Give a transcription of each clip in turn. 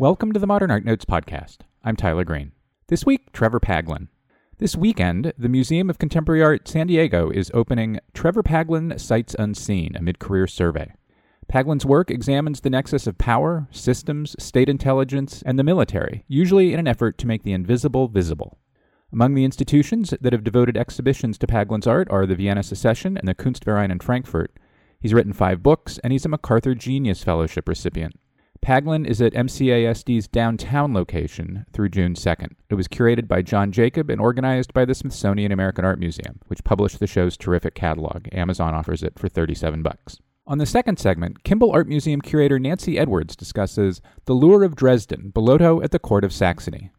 Welcome to the Modern Art Notes podcast. I'm Tyler Green. This week, Trevor Paglen. This weekend, the Museum of Contemporary Art San Diego is opening Trevor Paglen Sights Unseen, a mid career survey. Paglen's work examines the nexus of power, systems, state intelligence, and the military, usually in an effort to make the invisible visible. Among the institutions that have devoted exhibitions to Paglen's art are the Vienna Secession and the Kunstverein in Frankfurt. He's written five books, and he's a MacArthur Genius Fellowship recipient. Paglen is at MCASD's downtown location through June 2nd. It was curated by John Jacob and organized by the Smithsonian American Art Museum, which published the show's terrific catalog. Amazon offers it for 37 bucks. On the second segment, Kimbell Art Museum curator Nancy Edwards discusses The Lure of Dresden, Bellotto at the Court of Saxony.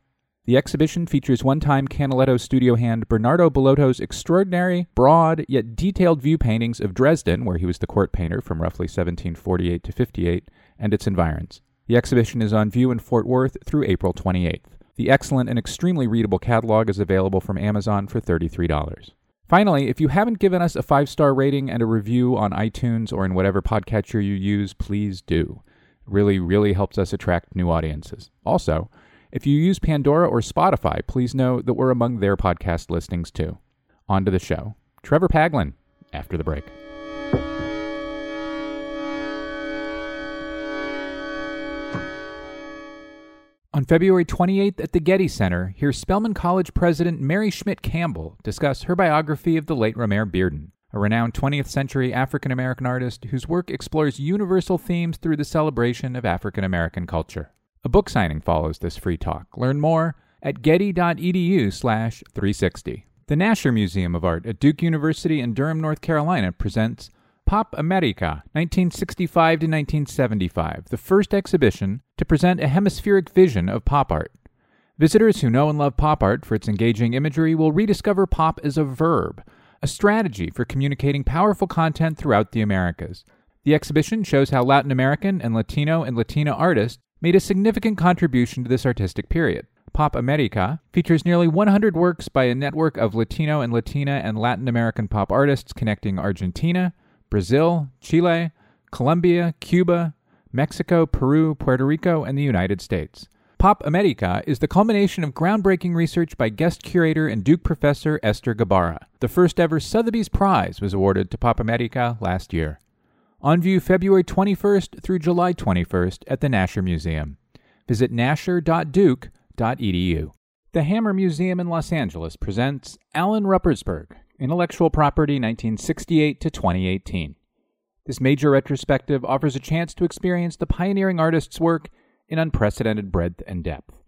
The exhibition features one time Canaletto studio hand Bernardo Bellotto's extraordinary, broad, yet detailed view paintings of Dresden, where he was the court painter from roughly 1748 to 58, and its environs. The exhibition is on view in Fort Worth through April 28th. The excellent and extremely readable catalog is available from Amazon for $33. Finally, if you haven't given us a five star rating and a review on iTunes or in whatever podcatcher you use, please do. It really, really helps us attract new audiences. Also, if you use Pandora or Spotify, please know that we're among their podcast listings too. On to the show. Trevor Paglen, after the break. On February 28th at the Getty Center, hear Spelman College President Mary Schmidt Campbell discuss her biography of the late Romare Bearden, a renowned 20th century African American artist whose work explores universal themes through the celebration of African American culture. A book signing follows this free talk. Learn more at getty.edu/360. The Nasher Museum of Art at Duke University in Durham, North Carolina presents Pop America, 1965 to 1975, the first exhibition to present a hemispheric vision of pop art. Visitors who know and love pop art for its engaging imagery will rediscover pop as a verb, a strategy for communicating powerful content throughout the Americas. The exhibition shows how Latin American and Latino and Latina artists made a significant contribution to this artistic period. Pop America features nearly 100 works by a network of Latino and Latina and Latin American pop artists connecting Argentina, Brazil, Chile, Colombia, Cuba, Mexico, Peru, Puerto Rico, and the United States. Pop America is the culmination of groundbreaking research by guest curator and Duke professor Esther Gabara. The first ever Sotheby's Prize was awarded to Pop America last year. On view February 21st through July 21st at the Nasher Museum. Visit nasher.duke.edu. The Hammer Museum in Los Angeles presents Alan Ruppersberg, Intellectual Property 1968 to 2018. This major retrospective offers a chance to experience the pioneering artist's work in unprecedented breadth and depth.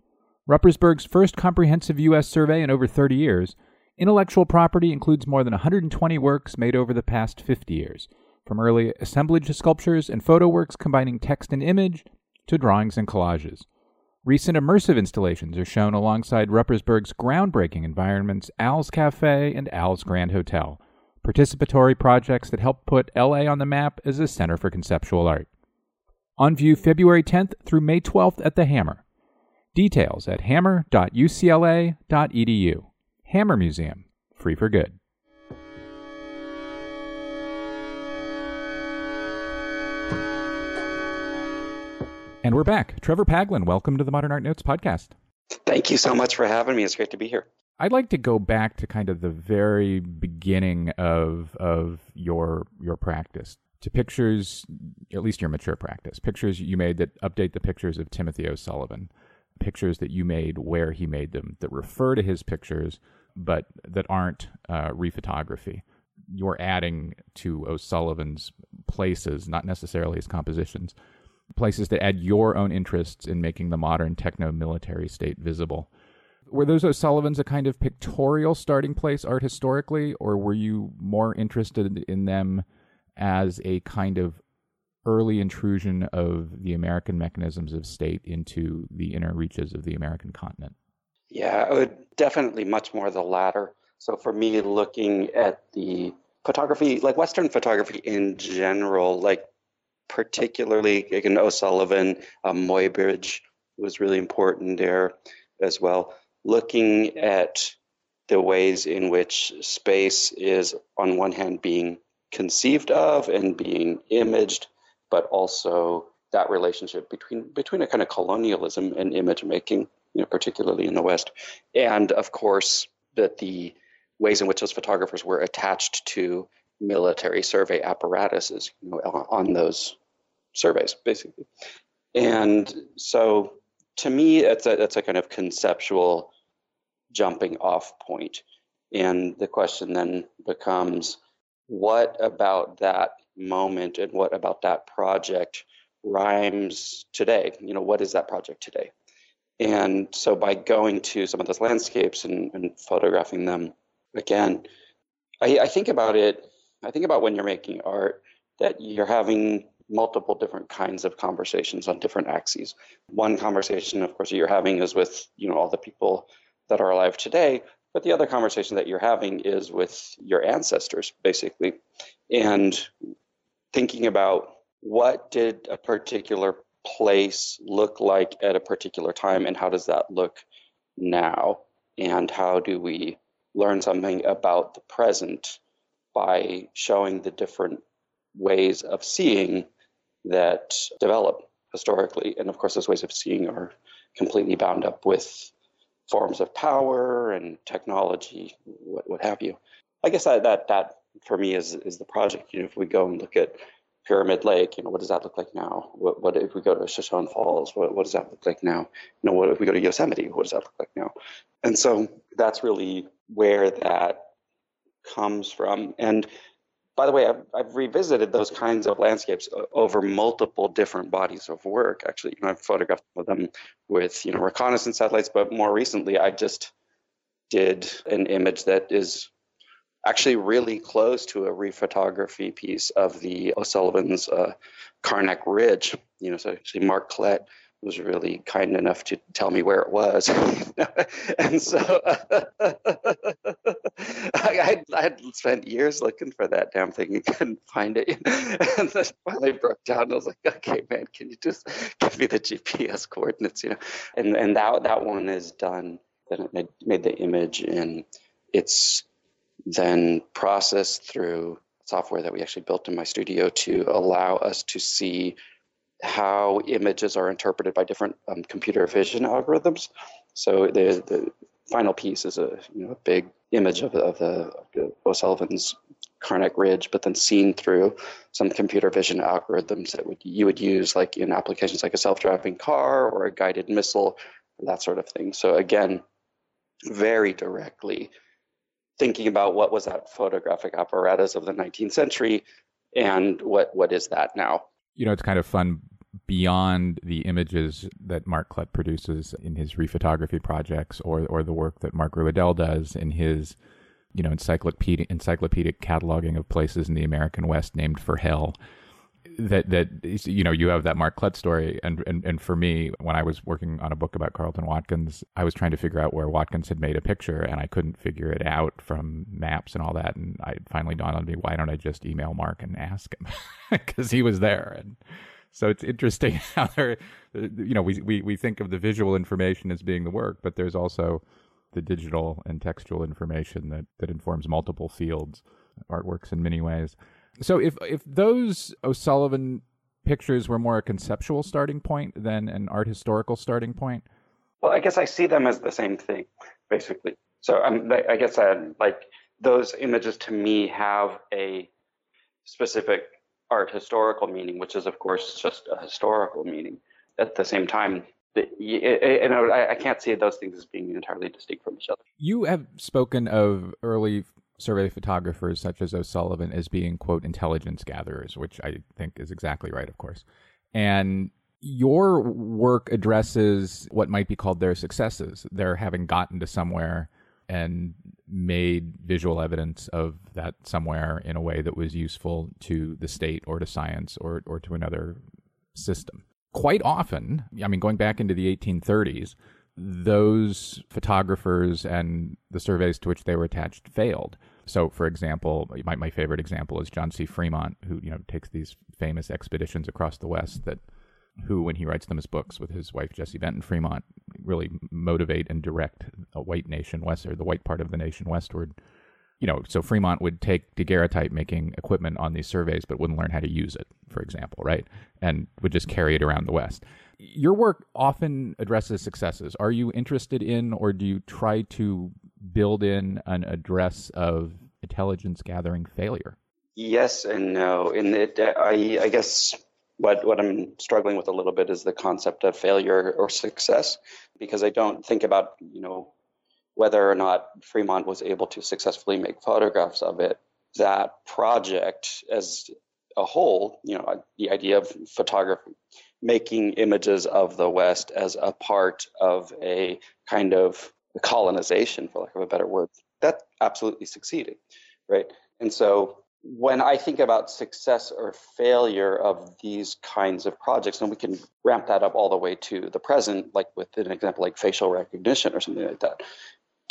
Ruppersberg's first comprehensive U.S. survey in over 30 years, intellectual property includes more than 120 works made over the past 50 years, from early assemblage sculptures and photo works combining text and image to drawings and collages. Recent immersive installations are shown alongside Ruppersberg's groundbreaking environments Al's Cafe and Al's Grand Hotel, participatory projects that help put LA on the map as a center for conceptual art. On view February 10th through May 12th at the Hammer. Details at hammer.ucla.edu. Hammer Museum, free for good. And we're back. Trevor Paglen, welcome to the Modern Art Notes podcast. Thank you so much for having me. It's great to be here. I'd like to go back to kind of the very beginning of of your your practice to pictures, at least your mature practice, pictures you made that update the pictures of Timothy O'Sullivan, pictures that you made where he made them that refer to his pictures but that aren't uh, rephotography. You're adding to O'Sullivan's places, not necessarily his compositions places that add your own interests in making the modern techno military state visible. Were those O'Sullivans a kind of pictorial starting place art historically, or were you more interested in them as a kind of early intrusion of the American mechanisms of state into the inner reaches of the American continent? Yeah, definitely much more the latter. So for me, looking at the photography, like Western photography in general, like particularly again O'Sullivan, um, Muybridge was really important there as well. Looking at the ways in which space is, on one hand, being conceived of and being imaged, but also that relationship between between a kind of colonialism and image making, you know, particularly in the West, and of course that the ways in which those photographers were attached to military survey apparatuses, you know, on those surveys, basically. And so, to me, it's a it's a kind of conceptual jumping off point, and the question then becomes, what about that moment and what about that project rhymes today? You know, what is that project today? And so by going to some of those landscapes and, and photographing them again, I, I think about it, I think about when you're making art that you're having multiple different kinds of conversations on different axes. One conversation, of course, you're having is with, you know, all the people that are alive today, but the other conversation that you're having is with your ancestors, basically. And thinking about what did a particular place look like at a particular time and how does that look now and how do we learn something about the present by showing the different ways of seeing that develop historically and of course those ways of seeing are completely bound up with forms of power and technology what, what have you i guess that, that for me is is the project you know if we go and look at Pyramid Lake, you know, what does that look like now? What, what if we go to Shoshone Falls? What, what does that look like now? You know, what if we go to Yosemite? What does that look like now? And so that's really where that comes from. And by the way, I've, I've revisited those kinds of landscapes over multiple different bodies of work. Actually, you know, I've photographed them with you know reconnaissance satellites, but more recently, I just did an image that is actually really close to a rephotography piece of the O'Sullivan's uh, Karnak Ridge. You know, so actually Mark Klett was really kind enough to tell me where it was. and so I, had spent years looking for that damn thing and couldn't find it. and then finally broke down. I was like, okay, man, can you just give me the GPS coordinates? You know, and and that that one is done. Then it made, made the image and it's then processed through software that we actually built in my studio to allow us to see how images are interpreted by different um, computer vision algorithms. So the, the final piece is a you know a big image of, of the, O'Sullivan's Karnak Ridge, but then seen through some computer vision algorithms that would, you would use like in applications like a self-driving car or a guided missile, that sort of thing. So again, very directly thinking about what was that photographic apparatus of the 19th century and what what is that now you know it's kind of fun beyond the images that Mark Klett produces in his rephotography projects or or the work that Mark Ruwedel does in his you know encyclopedic encyclopedic cataloging of places in the American West named for hell that that you know you have that Mark Klett story, and, and and for me, when I was working on a book about Carleton Watkins, I was trying to figure out where Watkins had made a picture, and I couldn't figure it out from maps and all that. And I finally dawned on me, why don't I just email Mark and ask him because he was there. And so it's interesting how there, you know, we, we we think of the visual information as being the work, but there's also the digital and textual information that that informs multiple fields, artworks in many ways. So if if those O'Sullivan pictures were more a conceptual starting point than an art historical starting point, well, I guess I see them as the same thing, basically. So um, I guess I, like those images to me have a specific art historical meaning, which is of course just a historical meaning. At the same time, and I can't see those things as being entirely distinct from each other. You have spoken of early survey photographers such as O'Sullivan as being, quote, intelligence gatherers, which I think is exactly right, of course. And your work addresses what might be called their successes. They're having gotten to somewhere and made visual evidence of that somewhere in a way that was useful to the state or to science or, or to another system. Quite often, I mean, going back into the 1830s, those photographers and the surveys to which they were attached failed. So, for example, my, my favorite example is John C. Fremont, who you know takes these famous expeditions across the West that, who when he writes them as books with his wife Jessie Benton Fremont, really motivate and direct a white nation west or the white part of the nation westward. you know, so Fremont would take daguerreotype making equipment on these surveys, but wouldn't learn how to use it, for example, right? And would just carry it around the West. Your work often addresses successes. Are you interested in, or do you try to build in an address of intelligence gathering failure? Yes and no. In it, uh, I, I guess what what I'm struggling with a little bit is the concept of failure or success, because I don't think about you know whether or not Fremont was able to successfully make photographs of it. That project as a whole, you know, the idea of photography, making images of the West as a part of a kind of colonization, for lack of a better word, that absolutely succeeded, right? And so when I think about success or failure of these kinds of projects, and we can ramp that up all the way to the present, like with an example like facial recognition or something like that.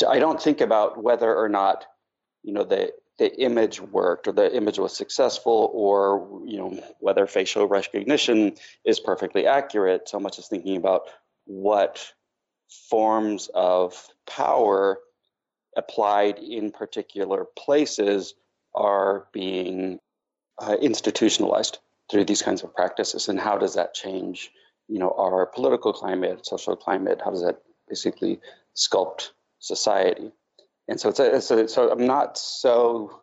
I don't think about whether or not, you know, the the image worked or the image was successful or you know whether facial recognition is perfectly accurate so much as thinking about what forms of power applied in particular places are being uh, institutionalized through these kinds of practices and how does that change you know our political climate social climate? How does that basically sculpt society? And so it's a, so, so i'm not so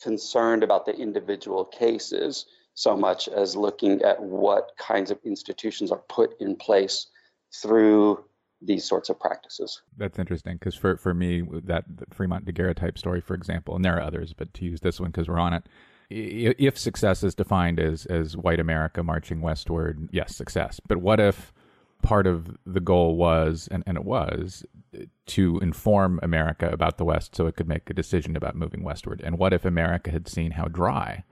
concerned about the individual cases so much as looking at what kinds of institutions are put in place through these sorts of practices. That's interesting because for, for me, that Fremont daguerreotype story, for example, and there are others, but to use this one because we're on it, if success is defined as, as white America marching westward, yes, success. But what if part of the goal was, and, and it was, to inform America about the West so it could make a decision about moving westward? And what if America had seen how dry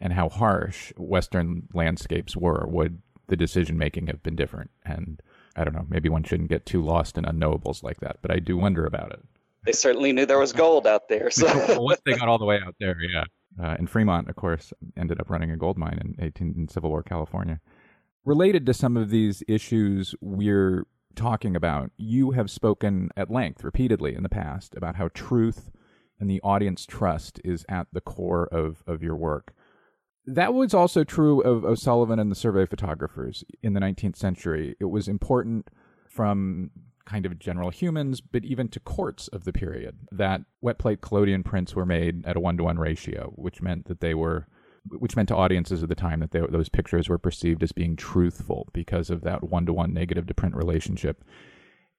and how harsh Western landscapes were? Would the decision making have been different? And I don't know. Maybe one shouldn't get too lost in unknowables like that, but I do wonder about it. They certainly knew there was gold out there. So once they got all the way out there, yeah. Uh, and Fremont, of course, ended up running a gold mine in 18 in Civil War California. Related to some of these issues we're talking about, you have spoken at length repeatedly in the past about how truth and the audience trust is at the core of, of your work. That was also true of O'Sullivan and the survey photographers in the 19th century. It was important from kind of general humans, but even to courts of the period, that wet plate collodion prints were made at a one to one ratio, which meant that they were, which meant to audiences of the time that they, those pictures were perceived as being truthful because of that one to one negative to print relationship.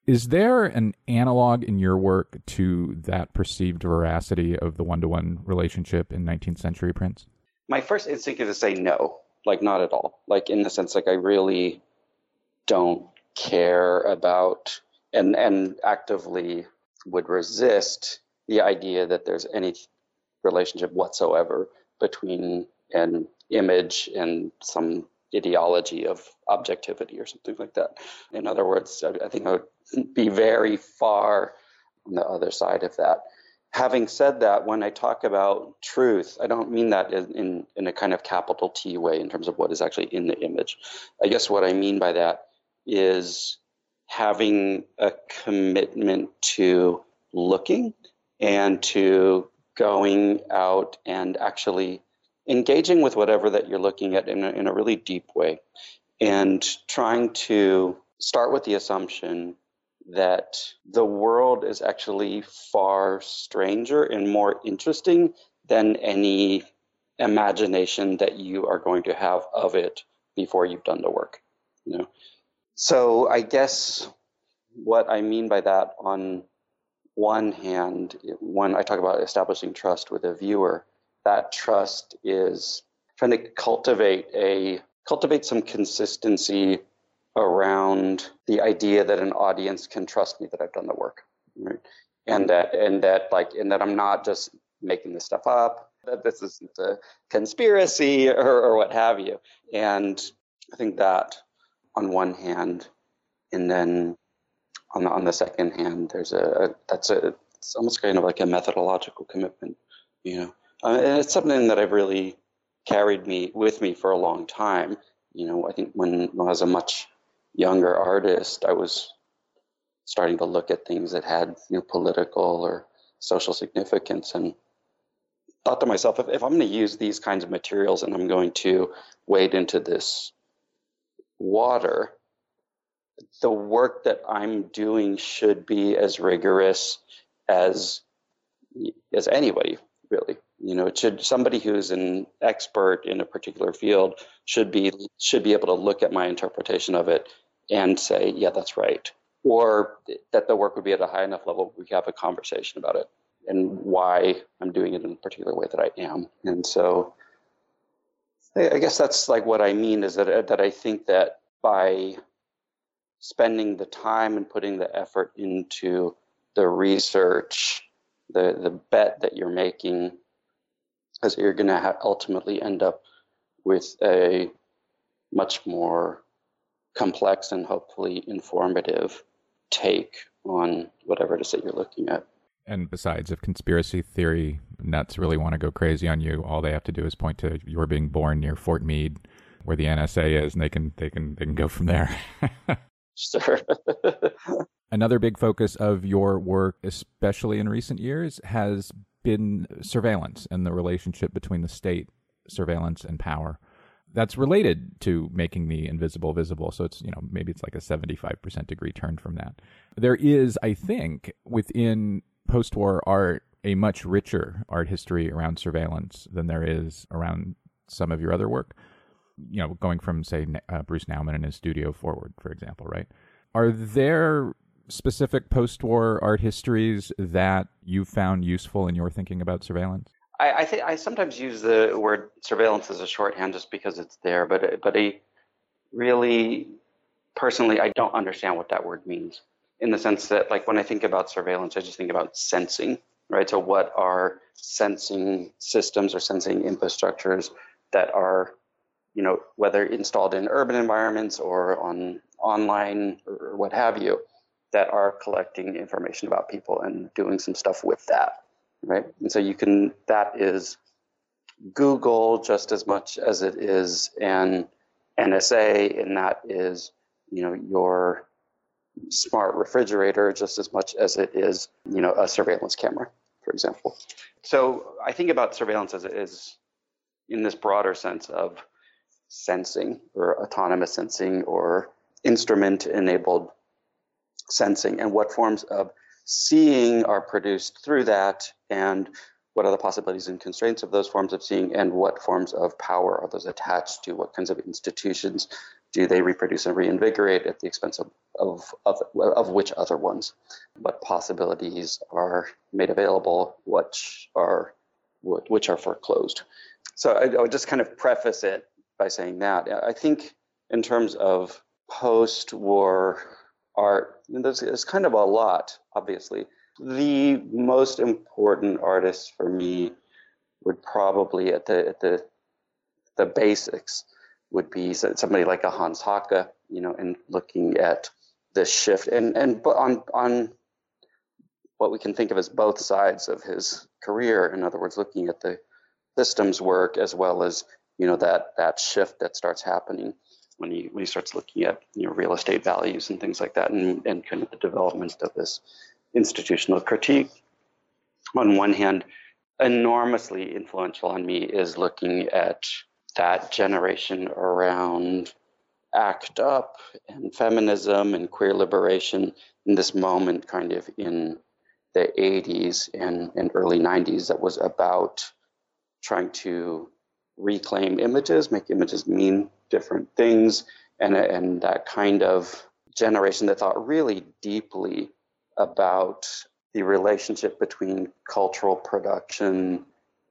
Is there an analog in your work to that perceived veracity of the one to one relationship in 19th century prints? My first instinct is to say no, like not at all. Like in the sense, like I really don't care about and and actively would resist the idea that there's any relationship whatsoever between an image and some ideology of objectivity or something like that. In other words, I, I think I would be very far on the other side of that having said that, when I talk about truth, I don't mean that in, in, in, a kind of capital T way in terms of what is actually in the image. I guess what I mean by that is having a commitment to looking and to going out and actually engaging with whatever that you're looking at in a, in a really deep way and trying to start with the assumption that the world is actually far stranger and more interesting than any imagination that you are going to have of it before you've done the work you know? So i guess what i mean by that on one hand when i talk about establishing trust with a viewer that trust is trying to cultivate a cultivate some consistency around the idea that an audience can trust me that I've done the work, right? And that and that like and that I'm not just making this stuff up, that this isn't a conspiracy or, or what have you. And I think that on one hand, and then on the on the second hand, there's a, a that's a it's almost kind of like a methodological commitment, you know. Uh, and it's something that I've really carried me with me for a long time. You know, I think when, when I was a much younger artist, I was starting to look at things that had you know political or social significance and thought to myself if, if i'm going to use these kinds of materials and i'm going to wade into this water the work that i'm doing should be as rigorous as as anybody really you know it should somebody who's an expert in a particular field should be should be able to look at my interpretation of it and say yeah that's right. Or that the work would be at a high enough level we have a conversation about it and why i'm doing it in a particular way that i am. And so i guess that's like what i mean is that uh, that i think that by spending the time and putting the effort into the research the the bet that you're making is you're going to ha- ultimately end up with a much more complex and hopefully informative take on whatever it is that you're looking at. And besides, if conspiracy theory nuts really want to go crazy on you, all they have to do is point to your being born near Fort Meade, where the NSA is, and they can they can they can go from there. sure. Another big focus of your work, especially in recent years, has been surveillance and the relationship between the state, surveillance, and power. That's related to making the invisible visible. So it's, you know, maybe it's like a 75% degree turn from that. There is, I think, within post war art, a much richer art history around surveillance than there is around some of your other work. You know, going from, say, uh, Bruce Nauman and his studio forward, for example, right? Are there specific post war art histories that you found useful in your thinking about surveillance? I, I think I sometimes use the word surveillance as a shorthand just because it's there, but but I really personally I don't understand what that word means in the sense that like when I think about surveillance, I just think about sensing, right? So what are sensing systems or sensing infrastructures that are, you know, whether installed in urban environments or on online or what have you, that are collecting information about people and doing some stuff with that, right? And so you can, that is Google just as much as it is an NSA, and that is, you know, your smart refrigerator just as much as it is, you know, a surveillance camera, for example. So I think about surveillance as, as in this broader sense of sensing or autonomous sensing or instrument enabled sensing and what forms of seeing are produced through that and what are the possibilities and constraints of those forms of seeing and what forms of power are those attached to? What kinds of institutions do they reproduce and reinvigorate at the expense of, of, of, of which other ones? What possibilities are made available which are which are foreclosed? So I, I would just kind of preface it by saying that i think in terms of post-war art. There's, there's kind of a lot, obviously. The most important artists for me would probably at the at the the basics would be somebody like a Hans Haacke, you know, and looking at this shift and and on on what we can think of as both sides of his career. In other words, looking at the systems work as well as you know that that shift that starts happening when he when he starts looking at you know real estate values and things like that, and and kind of the development of this institutional critique. On one hand, enormously influential on me is looking at that generation around ACT UP and feminism and queer liberation in this moment kind of in the 80s and, and early 90s that was about trying to reclaim images, make images mean different things, and, and that kind of generation that thought really deeply about the relationship between cultural production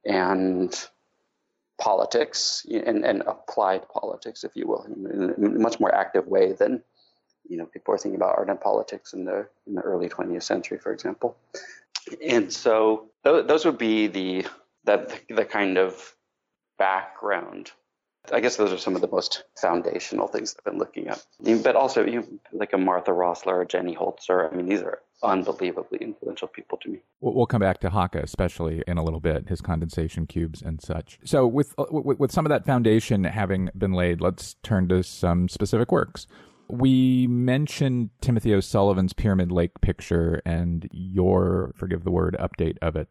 and politics and, and applied politics, if you will, in a much more active way than you know people are thinking about art and politics in the in the early 20th century, for example. And so th- those would be the that the kind of background I guess those are some of the most foundational things I've been looking at. But also, you like a Martha Rosler or Jenny Holzer. I mean, these are unbelievably influential people to me. We'll come back to Haacke, especially in a little bit, his condensation cubes and such. So, with, with with some of that foundation having been laid, let's turn to some specific works. we mentioned Timothy O'Sullivan's Pyramid Lake picture and your, forgive the word, update of it.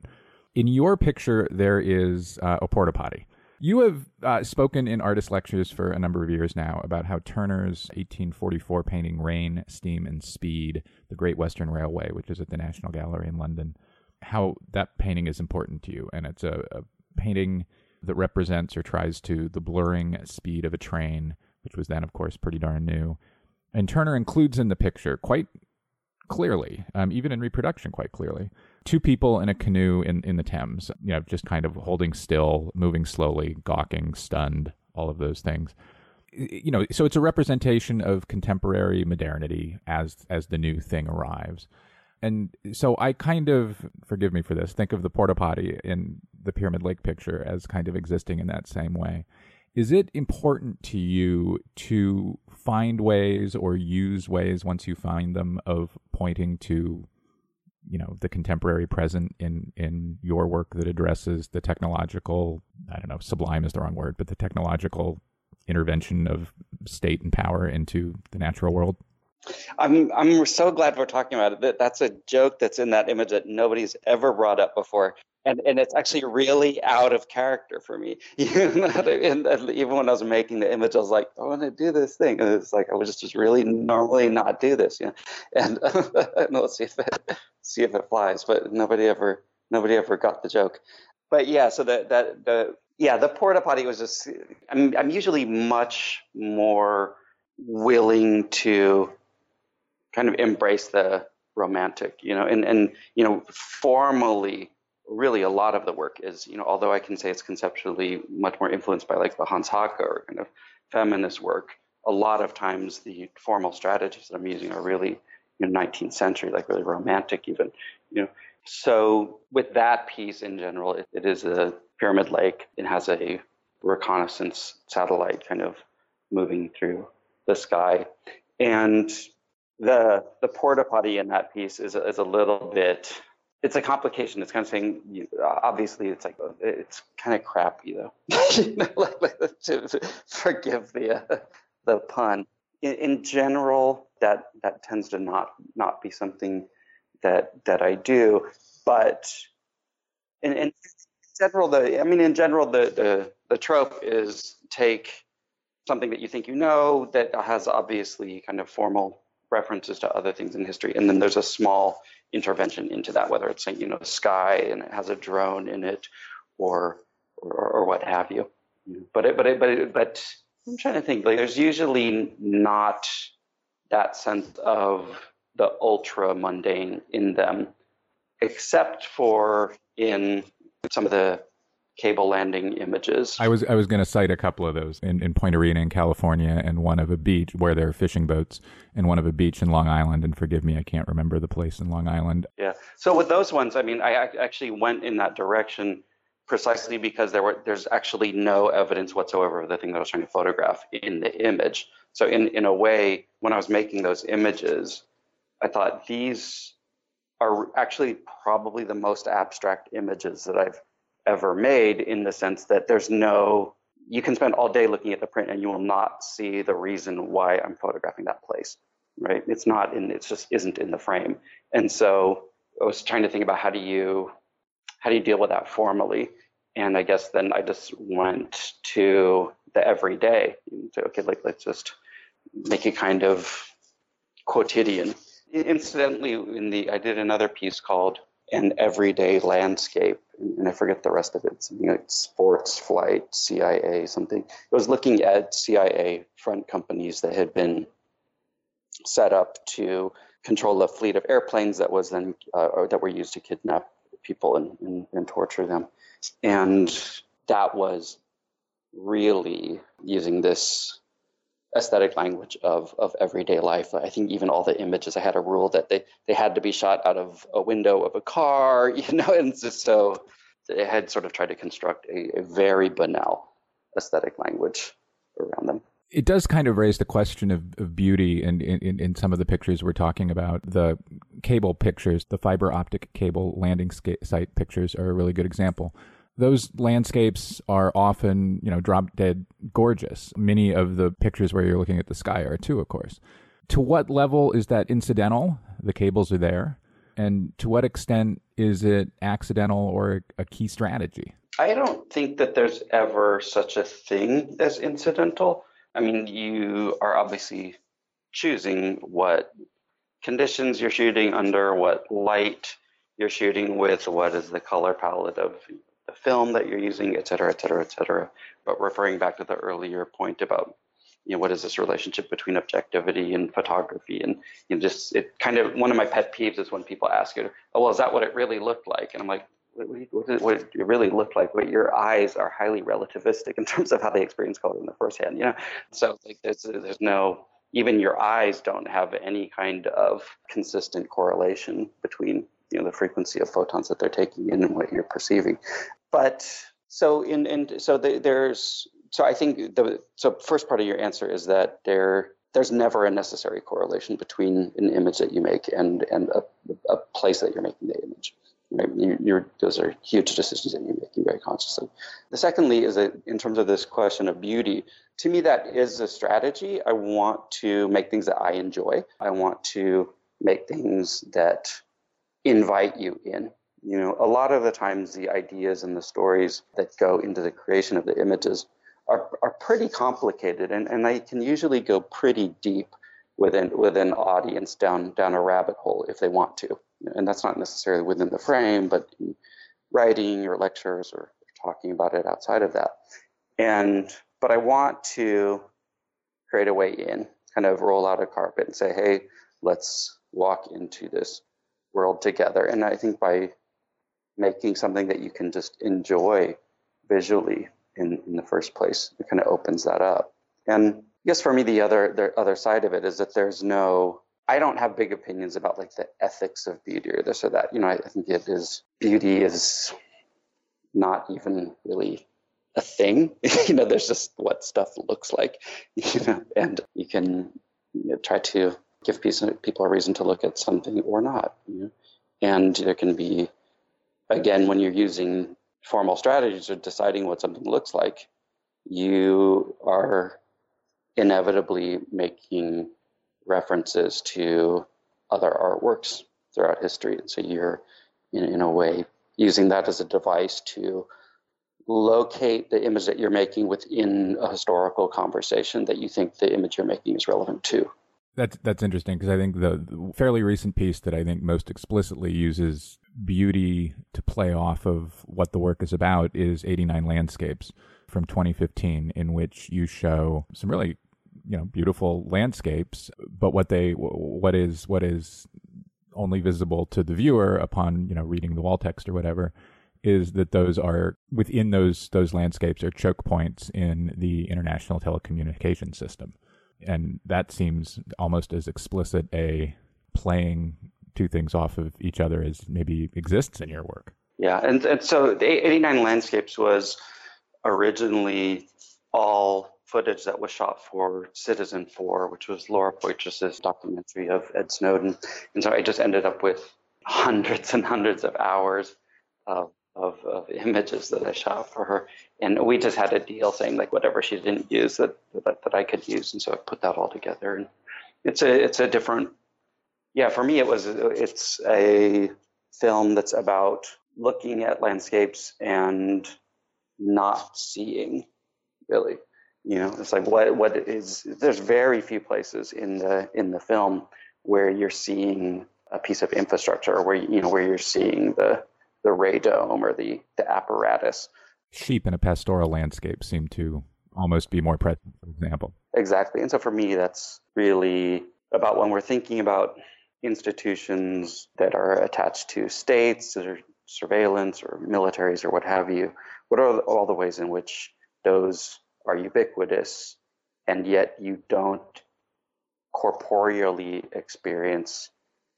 In your picture, there is uh, a porta potty. You have uh, spoken in artist lectures for a number of years now about how Turner's 1844 painting Rain, Steam, and Speed, the Great Western Railway, which is at the National Gallery in London, how that painting is important to you. And it's a, a painting that represents or tries to the blurring speed of a train, which was then, of course, pretty darn new. And Turner includes in the picture quite clearly, um, even in reproduction, quite clearly, two people in a canoe in, in the Thames, you know, just kind of holding still, moving slowly, gawking, stunned, all of those things. You know, so it's a representation of contemporary modernity as as the new thing arrives. And so I kind of, forgive me for this, think of the porta potty in the Pyramid Lake picture as kind of existing in that same way. Is it important to you to find ways or use ways once you find them of pointing to you know the contemporary present in in your work that addresses the technological i don't know sublime is the wrong word but the technological intervention of state and power into the natural world I'm I'm so glad we're talking about it. That that's a joke that's in that image that nobody's ever brought up before, and and it's actually really out of character for me. and, and even when I was making the image, I was like, I want to do this thing, and it's like I would just just really normally not do this, yeah. And, and let's see if it see if it flies. But nobody ever nobody ever got the joke. But yeah, so that that the yeah the porta potty was just I'm I'm usually much more willing to kind of embrace the romantic, you know, and, and, you know, formally, really a lot of the work is, you know, although I can say it's conceptually much more influenced by like the Hans Haacke or kind of feminist work, a lot of times the formal strategies that I'm using are really, you know, 19th century, like really romantic even, you know. So with that piece in general, it, it is a pyramid lake. It has a reconnaissance satellite kind of moving through the sky. And the the porta potty in that piece is is a little bit it's a complication. It's kind of saying, you, obviously, it's like it's kind of crappy though. to forgive the uh, the pun. In, in, general, that that tends to not not be something that that I do. But in, in general, the I mean, in general, the the the trope is take something that you think you know that has obviously kind of formal references to other things in history, and then there's a small intervention into that, whether it's you know sky and it has a drone in it, or or, or what have you. But it, but it, but it, but I'm trying to think. Like there's usually not that sense of the ultra mundane in them, except for in some of the cable landing images. I was I was going to cite a couple of those in, in Point Arena in California, and one of a beach where there are fishing boats, and one of a beach in Long Island. And forgive me, I can't remember the place in Long Island. Yeah. So with those ones, I mean, I actually went in that direction precisely because there were there's actually no evidence whatsoever of the thing that I was trying to photograph in the image. So in in a way, when I was making those images, I thought these are actually probably the most abstract images that I've ever made in the sense that there's no you can spend all day looking at the print and you will not see the reason why I'm photographing that place right? It's not in it just isn't in the frame. And so I was trying to think about how do you how do you deal with that formally? And I guess then I just went to the everyday so okay like let's just make it kind of quotidian. Incidentally in the I did another piece called an everyday landscape. And I forget the rest of it, something like sports flight, CIA, something. It was looking at CIA front companies that had been set up to control a fleet of airplanes that was then uh, that were used to kidnap people and, and, and torture them. And that was really using this aesthetic language of of everyday life. I think even all the images, I had a rule that they they had to be shot out of a window of a car, you know, and so they had sort of tried to construct a, a very banal aesthetic language around them. It does kind of raise the question of, of beauty in, in, in some of the pictures we're talking about. The cable pictures, the fiber optic cable landing site pictures are a really good example those landscapes are often, you know, drop dead gorgeous. Many of the pictures where you're looking at the sky are too, of course. To what level is that incidental? The cables are there. And to what extent is it accidental or a key strategy? I don't think that there's ever such a thing as incidental. I mean, you are obviously choosing what conditions you're shooting under, what light you're shooting with, what is the color palette of film that you're using, et cetera, et cetera, et cetera. But referring back to the earlier point about you know what is this relationship between objectivity and photography and you know just it kind of one of my pet peeves is when people ask it oh well is that what it really looked like? And i'm like what, what it really looked like? But your eyes are highly relativistic in terms of how they experience color in the first hand you know? So like there's there's no even your eyes don't have any kind of consistent correlation between you know the frequency of photons that they're taking in and what you're perceiving but so in and so the, there's so I think the so first part of your answer is that there there's never a necessary correlation between an image that you make and and a, a place that you're making the image. Right? You, those are huge decisions that you're making very consciously. The secondly is that in terms of this question of beauty, to me that is a strategy. I want to make things that I enjoy. I want to make things that invite you in. You know, a lot of the times the ideas and the stories that go into the creation of the images are, are pretty complicated and, and they can usually go pretty deep within within an audience down down a rabbit hole if they want to. And that's not necessarily within the frame, but writing or lectures or talking about it outside of that. And but I want to create a way in, kind of roll out a carpet and say, hey, let's walk into this world together. And I think by making something that you can just enjoy visually in, in the first place. It kind of opens that up. And I guess for me, the other the other side of it is that there's no I don't have big opinions about like the ethics of beauty or this or that. You know, I, I think it is beauty is not even really a thing. you know, there's just what stuff looks like. You know, and you can you know, try to give people a reason to look at something or not. You know? And there can be, again, when you're using formal strategies of deciding what something looks like, you are inevitably making references to other artworks throughout history. And so you're, in, in a way, using that as a device to locate the image that you're making within a historical conversation that you think the image you're making is relevant to. That's that's interesting because I think the, the, fairly recent piece that I think most explicitly uses beauty to play off of what the work is about is 89 Landscapes from 2015, in which you show some really you know beautiful landscapes, but what they what is what is only visible to the viewer upon you know reading the wall text or whatever is that those are within those those landscapes are choke points in the international telecommunication system and that seems almost as explicit a playing two things off of each other as maybe exists in your work. Yeah, and, and so the 89 Landscapes was originally all footage that was shot for Citizen 4, which was Laura Poitras's documentary of Ed Snowden. And so I just ended up with hundreds and hundreds of hours of of, of images that I shot for her. And we just had a deal saying like whatever she didn't use that, that, that I could use. And so I put that all together and it's a, it's a different, yeah, for me, it was, it's a film that's about looking at landscapes and not seeing really, you know, it's like what, what is, there's very few places in the, in the film where you're seeing a piece of infrastructure where, you know, where you're seeing the, the radome or the, the apparatus. Sheep in a pastoral landscape seem to almost be more present, for example. Exactly. And so for me, that's really about when we're thinking about institutions that are attached to states or surveillance or militaries or what have you, what are all the ways in which those are ubiquitous and yet you don't corporeally experience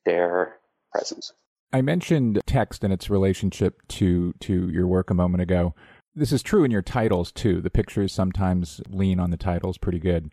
their presence? I mentioned text and its relationship to to your work a moment ago. This is true in your titles too. The pictures sometimes lean on the titles pretty good.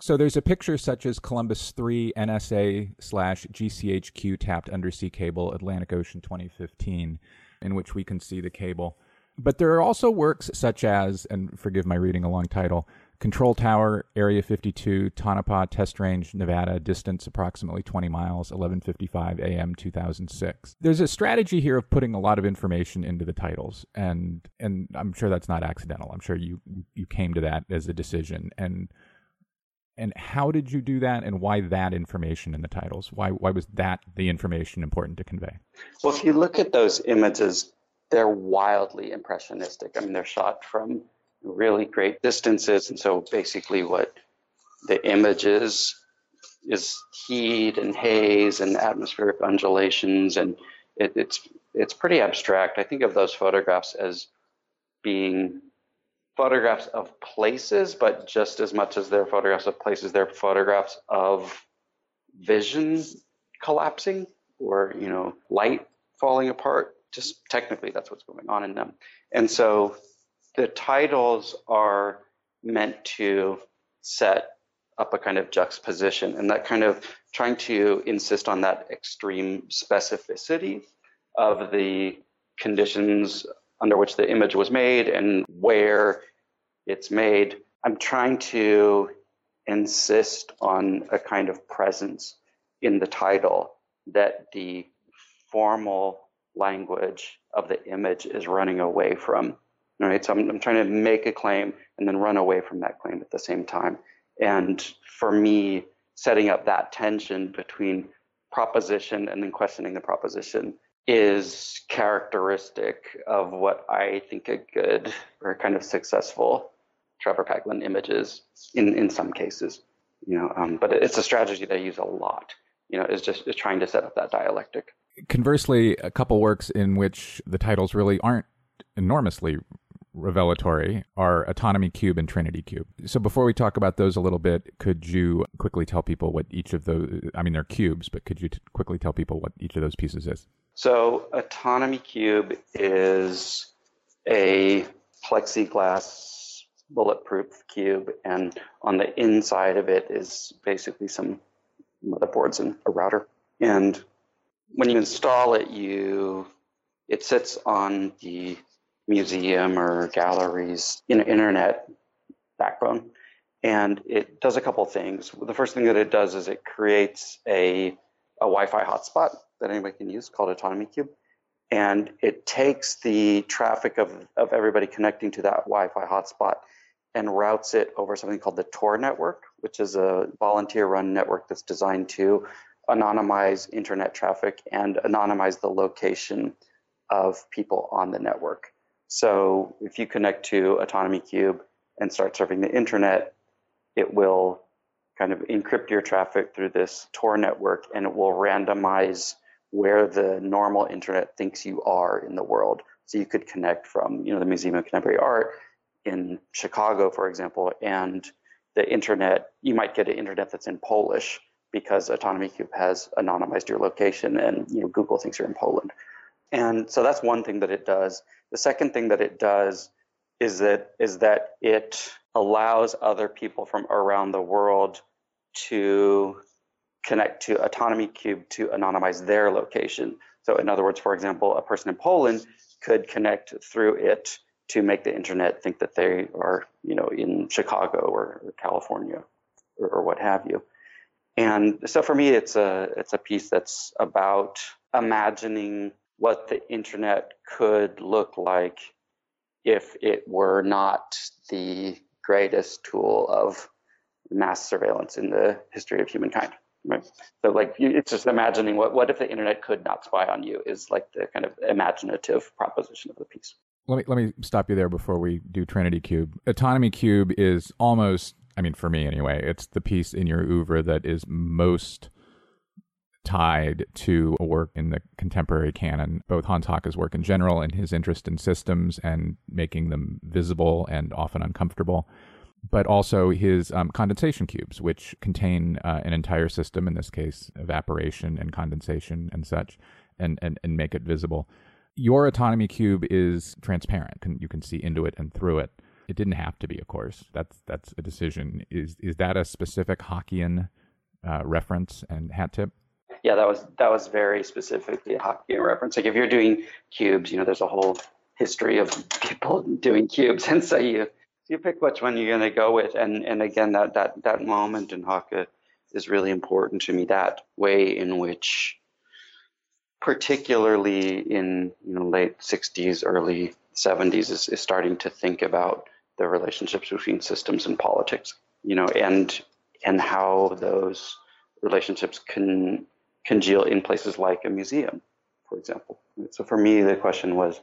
So there's a picture such as Columbus 3 NSA slash GCHQ tapped undersea cable Atlantic Ocean 2015, in which we can see the cable. But there are also works such as, and forgive my reading a long title, Control Tower, Area 52, Tonopah, Test Range, Nevada, distance approximately 20 miles, 11:55 a.m. 2006. There's a strategy here of putting a lot of information into the titles, and and I'm sure that's not accidental. I'm sure you you came to that as a decision. And and how did you do that, and why that information in the titles? Why why was that the information important to convey? Well, if you look at those images, they're wildly impressionistic. I mean, they're shot from really great distances. And so basically, what the image is is heat and haze and atmospheric undulations, and it, it's it's pretty abstract. I think of those photographs as being photographs of places, but just as much as they're photographs of places, they're photographs of vision collapsing or you know light falling apart. Just technically, that's what's going on in them. And so the titles are meant to set up a kind of juxtaposition and that kind of trying to insist on that extreme specificity of the conditions under which the image was made and where it's made. I'm trying to insist on a kind of presence in the title that the formal language of the image is running away from. Right, so I'm, I'm trying to make a claim and then run away from that claim at the same time. And for me, setting up that tension between proposition and then questioning the proposition is characteristic of what I think a good or kind of successful Trevor Paglen image is in, in some cases. You know, um, but it's a strategy that I use a lot. You know, is just is trying to set up that dialectic. Conversely, a couple works in which the titles really aren't enormously revelatory are Autonomy Cube and Trinity Cube. So before we talk about those a little bit, could you quickly tell people what each of those, I mean, they're cubes, but could you t- quickly tell people what each of those pieces is? So Autonomy Cube is a plexiglass bulletproof cube, and on the inside of it is basically some motherboards and a router. And when you install it, you it sits on the museum or galleries in an internet backbone. And it does a couple things. The first thing that it does is it creates a, a Wi Fi hotspot that anybody can use called Autonomy Cube. And it takes the traffic of, of everybody connecting to that Wi Fi hotspot and routes it over something called the Tor network, which is a volunteer run network that's designed to anonymize internet traffic and anonymize the location of people on the network. So if you connect to Autonomy Cube and start surfing the internet, it will kind of encrypt your traffic through this Tor network and it will randomize where the normal internet thinks you are in the world. So you could connect from, you know, the Museum of Contemporary Art in Chicago, for example, and the internet, you might get an internet that's in Polish because Autonomy Cube has anonymized your location and you know Google thinks you're in Poland. And so that's one thing that it does. The second thing that it does is that is that it allows other people from around the world to connect to Autonomy Cube to anonymize their location. So in other words, for example, a person in Poland could connect through it to make the internet think that they are, you know, in Chicago or, or California or, or what have you. And so for me, it's a it's a piece that's about imagining what the internet could look like if it were not the greatest tool of mass surveillance in the history of humankind. Right? So, like, it's just imagining what what if the internet could not spy on you is like the kind of imaginative proposition of the piece. Let me let me stop you there before we do Trinity Cube. Autonomy Cube is almost, I mean, for me anyway, it's the piece in your oeuvre that is most tied to a work in the contemporary canon, both Haacke's work in general and his interest in systems and making them visible and often uncomfortable, but also his um, condensation cubes, which contain uh, an entire system, in this case, evaporation and condensation and such, and, and, and make it visible. Your autonomy cube is transparent. You can see into it and through it. It didn't have to be, of course. That's that's a decision. Is is that a specific Haackian uh, reference and hat tip? Yeah, that was that was very specifically a Haacke reference. Like if you're doing cubes, you know, there's a whole history of people doing cubes, and so you you pick which one you're going to go with, and and again, that that that moment in Haacke is really important to me. That way in which, particularly in you know late '60s, early '70s, is, is starting to think about the relationships between systems and politics. You know, and and how those relationships can congeal in places like a museum, for example. So for me, the question was,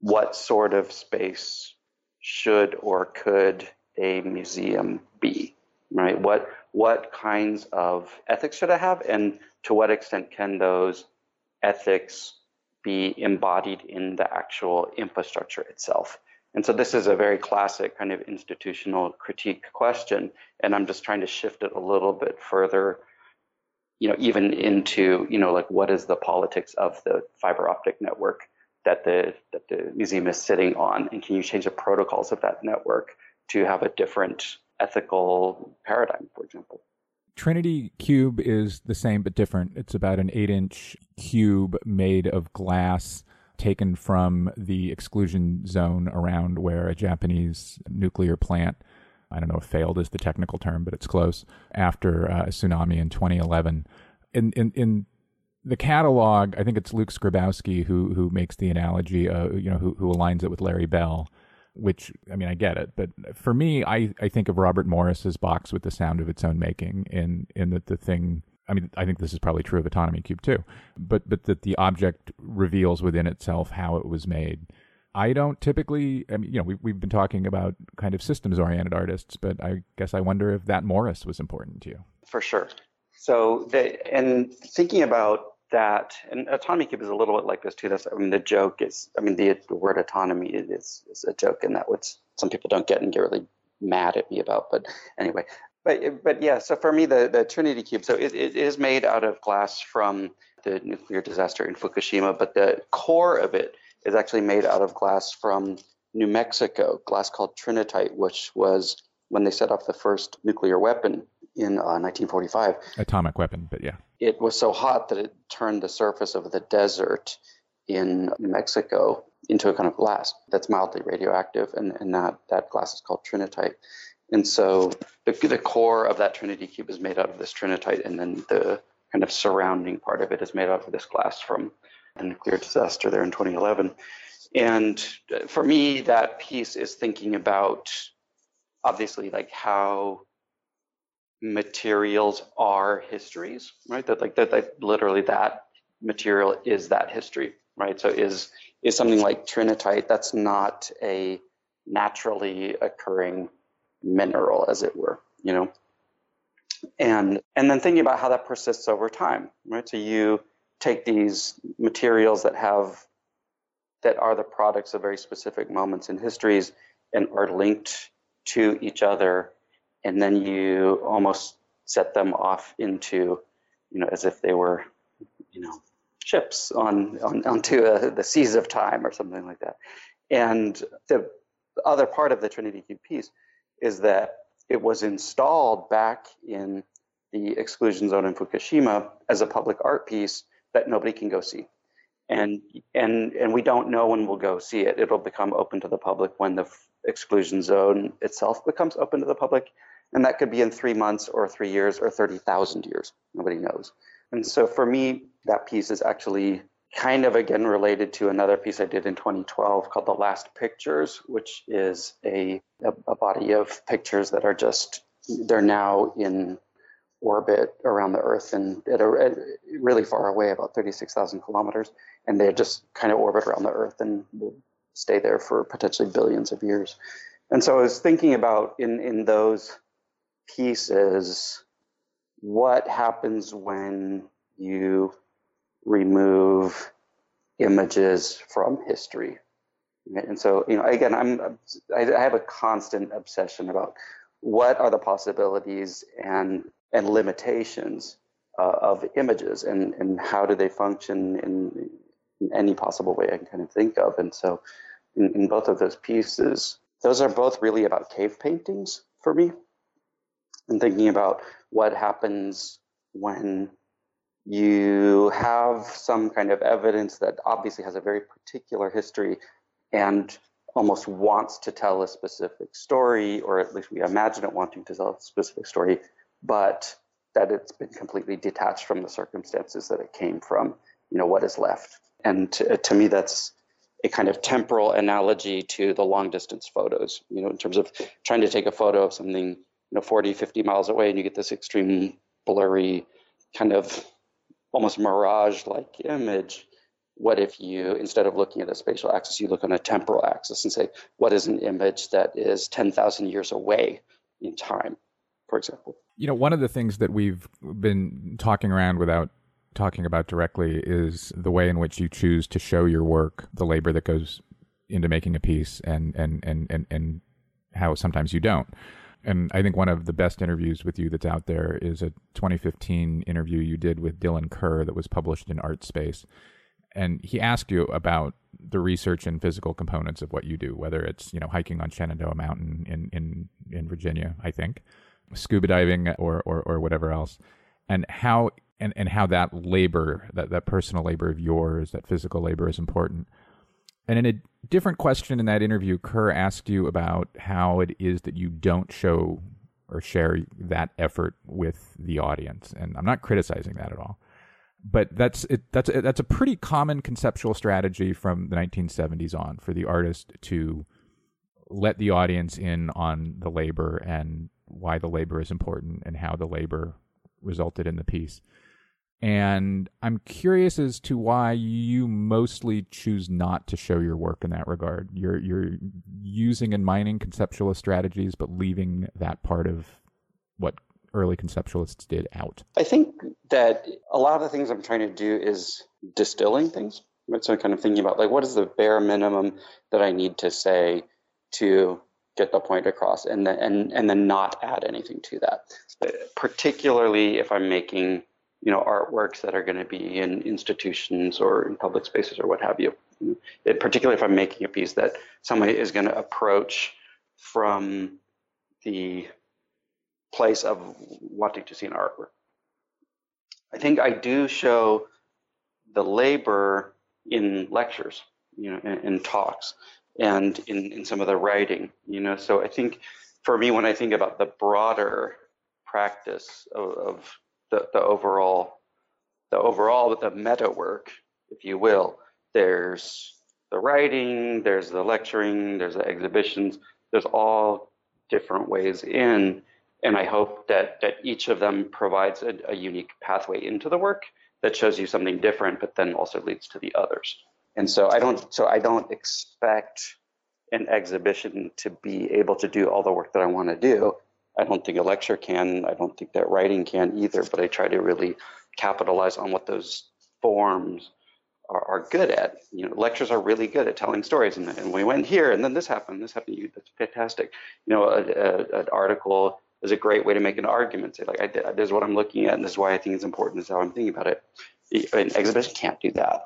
what sort of space should or could a museum be? Right? What what kinds of ethics should I have, and to what extent can those ethics be embodied in the actual infrastructure itself? And so this is a very classic kind of institutional critique question, and I'm just trying to shift it a little bit further, you know, even into, you know, like what is the politics of the fiber optic network that the that the museum is sitting on, and can you change the protocols of that network to have a different ethical paradigm, for example? Trinity Cube is the same but different. It's about an eight inch cube made of glass taken from the exclusion zone around where a Japanese nuclear plant, I don't know if failed is the technical term, but it's close, after uh, a tsunami in 2011. In, in, in the catalog, I think it's Luke Skrebowski who who makes the analogy, uh, you know, who who aligns it with Larry Bell, which I mean, I get it, but for me, I I think of Robert Morris's box with the sound of its own making in in that the thing I mean, I think this is probably true of Autonomy Cube too, but but that the object reveals within itself how it was made. I don't typically, I mean, you know, we've, we've been talking about kind of systems oriented artists, but I guess I wonder if that Morris was important to you. For sure. So, the, and thinking about that, and Autonomy Cube is a little bit like this too. That's, I mean, the joke is, I mean, the, the word autonomy is, is a joke, and that what some people don't get and get really mad at me about. But anyway, but but yeah, so for me, the, the Trinity Cube, so it, it is made out of glass from the nuclear disaster in Fukushima, but the core of it is actually made out of glass from New Mexico, glass called Trinitite, which was when they set off the first nuclear weapon in uh, 1945. Atomic weapon, but yeah. It was so hot that it turned the surface of the desert in New Mexico into a kind of glass that's mildly radioactive, and, and that, that glass is called Trinitite. And so the, the core of that Trinity cube is made out of this trinitite, and then the kind of surrounding part of it is made out of this glass from the nuclear disaster there in 2011. And uh, for me, that piece is thinking about obviously like how materials are histories, right? That like that, that literally that material is that history, right? So is is something like trinitite that's not a naturally occurring mineral, as it were, you know. And and then thinking about how that persists over time, right? So you take these materials that have that are the products of very specific moments in histories and are linked to each other, and then you almost set them off into, you know, as if they were, you know, ships on, on onto a, the seas of time or something like that. And the other part of the Trinity Cube piece is that it was installed back in the exclusion zone in Fukushima as a public art piece that nobody can go see. And, and, and we don't know when we'll go see it. It'll become open to the public when the exclusion zone itself becomes open to the public. And that could be in three months or three years or 30,000 years. Nobody knows. And so for me, that piece is actually kind of again related to another piece I did in 2012 called The Last Pictures, which is a, a, a, body of pictures that are just, they're now in orbit around the Earth and at a, at really far away, about 36,000 kilometers. And they just kind of orbit around the Earth and will stay there for potentially billions of years. And so I was thinking about in, in those pieces, what happens when you remove images from history. And so, you know, again, I'm I have a constant obsession about what are the possibilities and and limitations uh, of images, and and how do they function in, in, any possible way I can kind of think of. And so, in, in both of those pieces, those are both really about cave paintings for me, and thinking about what happens when you have some kind of evidence that obviously has a very particular history and almost wants to tell a specific story, or at least we imagine it wanting to tell a specific story, but that it's been completely detached from the circumstances that it came from. You know, what is left. And to, to me, that's a kind of temporal analogy to the long distance photos, you know, in terms of trying to take a photo of something, you know, 40, 50 miles away and you get this extreme blurry kind of almost mirage like image. What if you, instead of looking at a spatial axis, you look on a temporal axis and say, what is an image that is 10,000 years away in time, for example? You know, one of the things that we've been talking around without talking about directly is the way in which you choose to show your work, the labor that goes into making a piece, and and and and, and how sometimes you don't. And I think one of the best interviews with you that's out there is a 2015 interview you did with Dylan Kerr that was published in ArtSpace. And he asked you about the research and physical components of what you do, whether it's, you know, hiking on Shenandoah Mountain in, in, in Virginia, I think, scuba diving or, or, or whatever else, and how and, and how that labor, that, that personal labor of yours, that physical labor is important. And in a different question in that interview, Kerr asked you about how it is that you don't show or share that effort with the audience. And I'm not criticizing that at all. But that's it, that's that's a pretty common conceptual strategy from the 1970s on for the artist to let the audience in on the labor and why the labor is important and how the labor resulted in the piece. And I'm curious as to why you mostly choose not to show your work in that regard. You're you're using and mining conceptualist strategies, but leaving that part of what early conceptualists did out. I think that a lot of the things I'm trying to do is distilling things. Right? So I'm kind of thinking about like what is the bare minimum that I need to say to get the point across, and then and and then not add anything to that. Particularly if I'm making you know artworks that are going to be in institutions or in public spaces or what have you. It, particularly if I'm making a piece that somebody is going to approach from the place of wanting to see an artwork. I think I do show the labor in lectures, you know, in, in talks and in, in some of the writing, you know. So I think for me, when I think about the broader practice of, of the, the overall the overall the meta work, if you will. There's the writing, there's the lecturing, there's the exhibitions, there's all different ways in. And I hope that that each of them provides a, a unique pathway into the work that shows you something different, but then also leads to the others. And so I don't so I don't expect an exhibition to be able to do all the work that I want to do. I don't think a lecture can. I don't think that writing can either. But I try to really capitalize on what those forms are, are good at. You know, lectures are really good at telling stories. And, and we went here, and then this happened. This happened. You, that's fantastic. You know, a, a, an article is a great way to make an argument. Say like, I, this is what I'm looking at, and this is why I think it's important. This is how I'm thinking about it. An exhibition can't do that.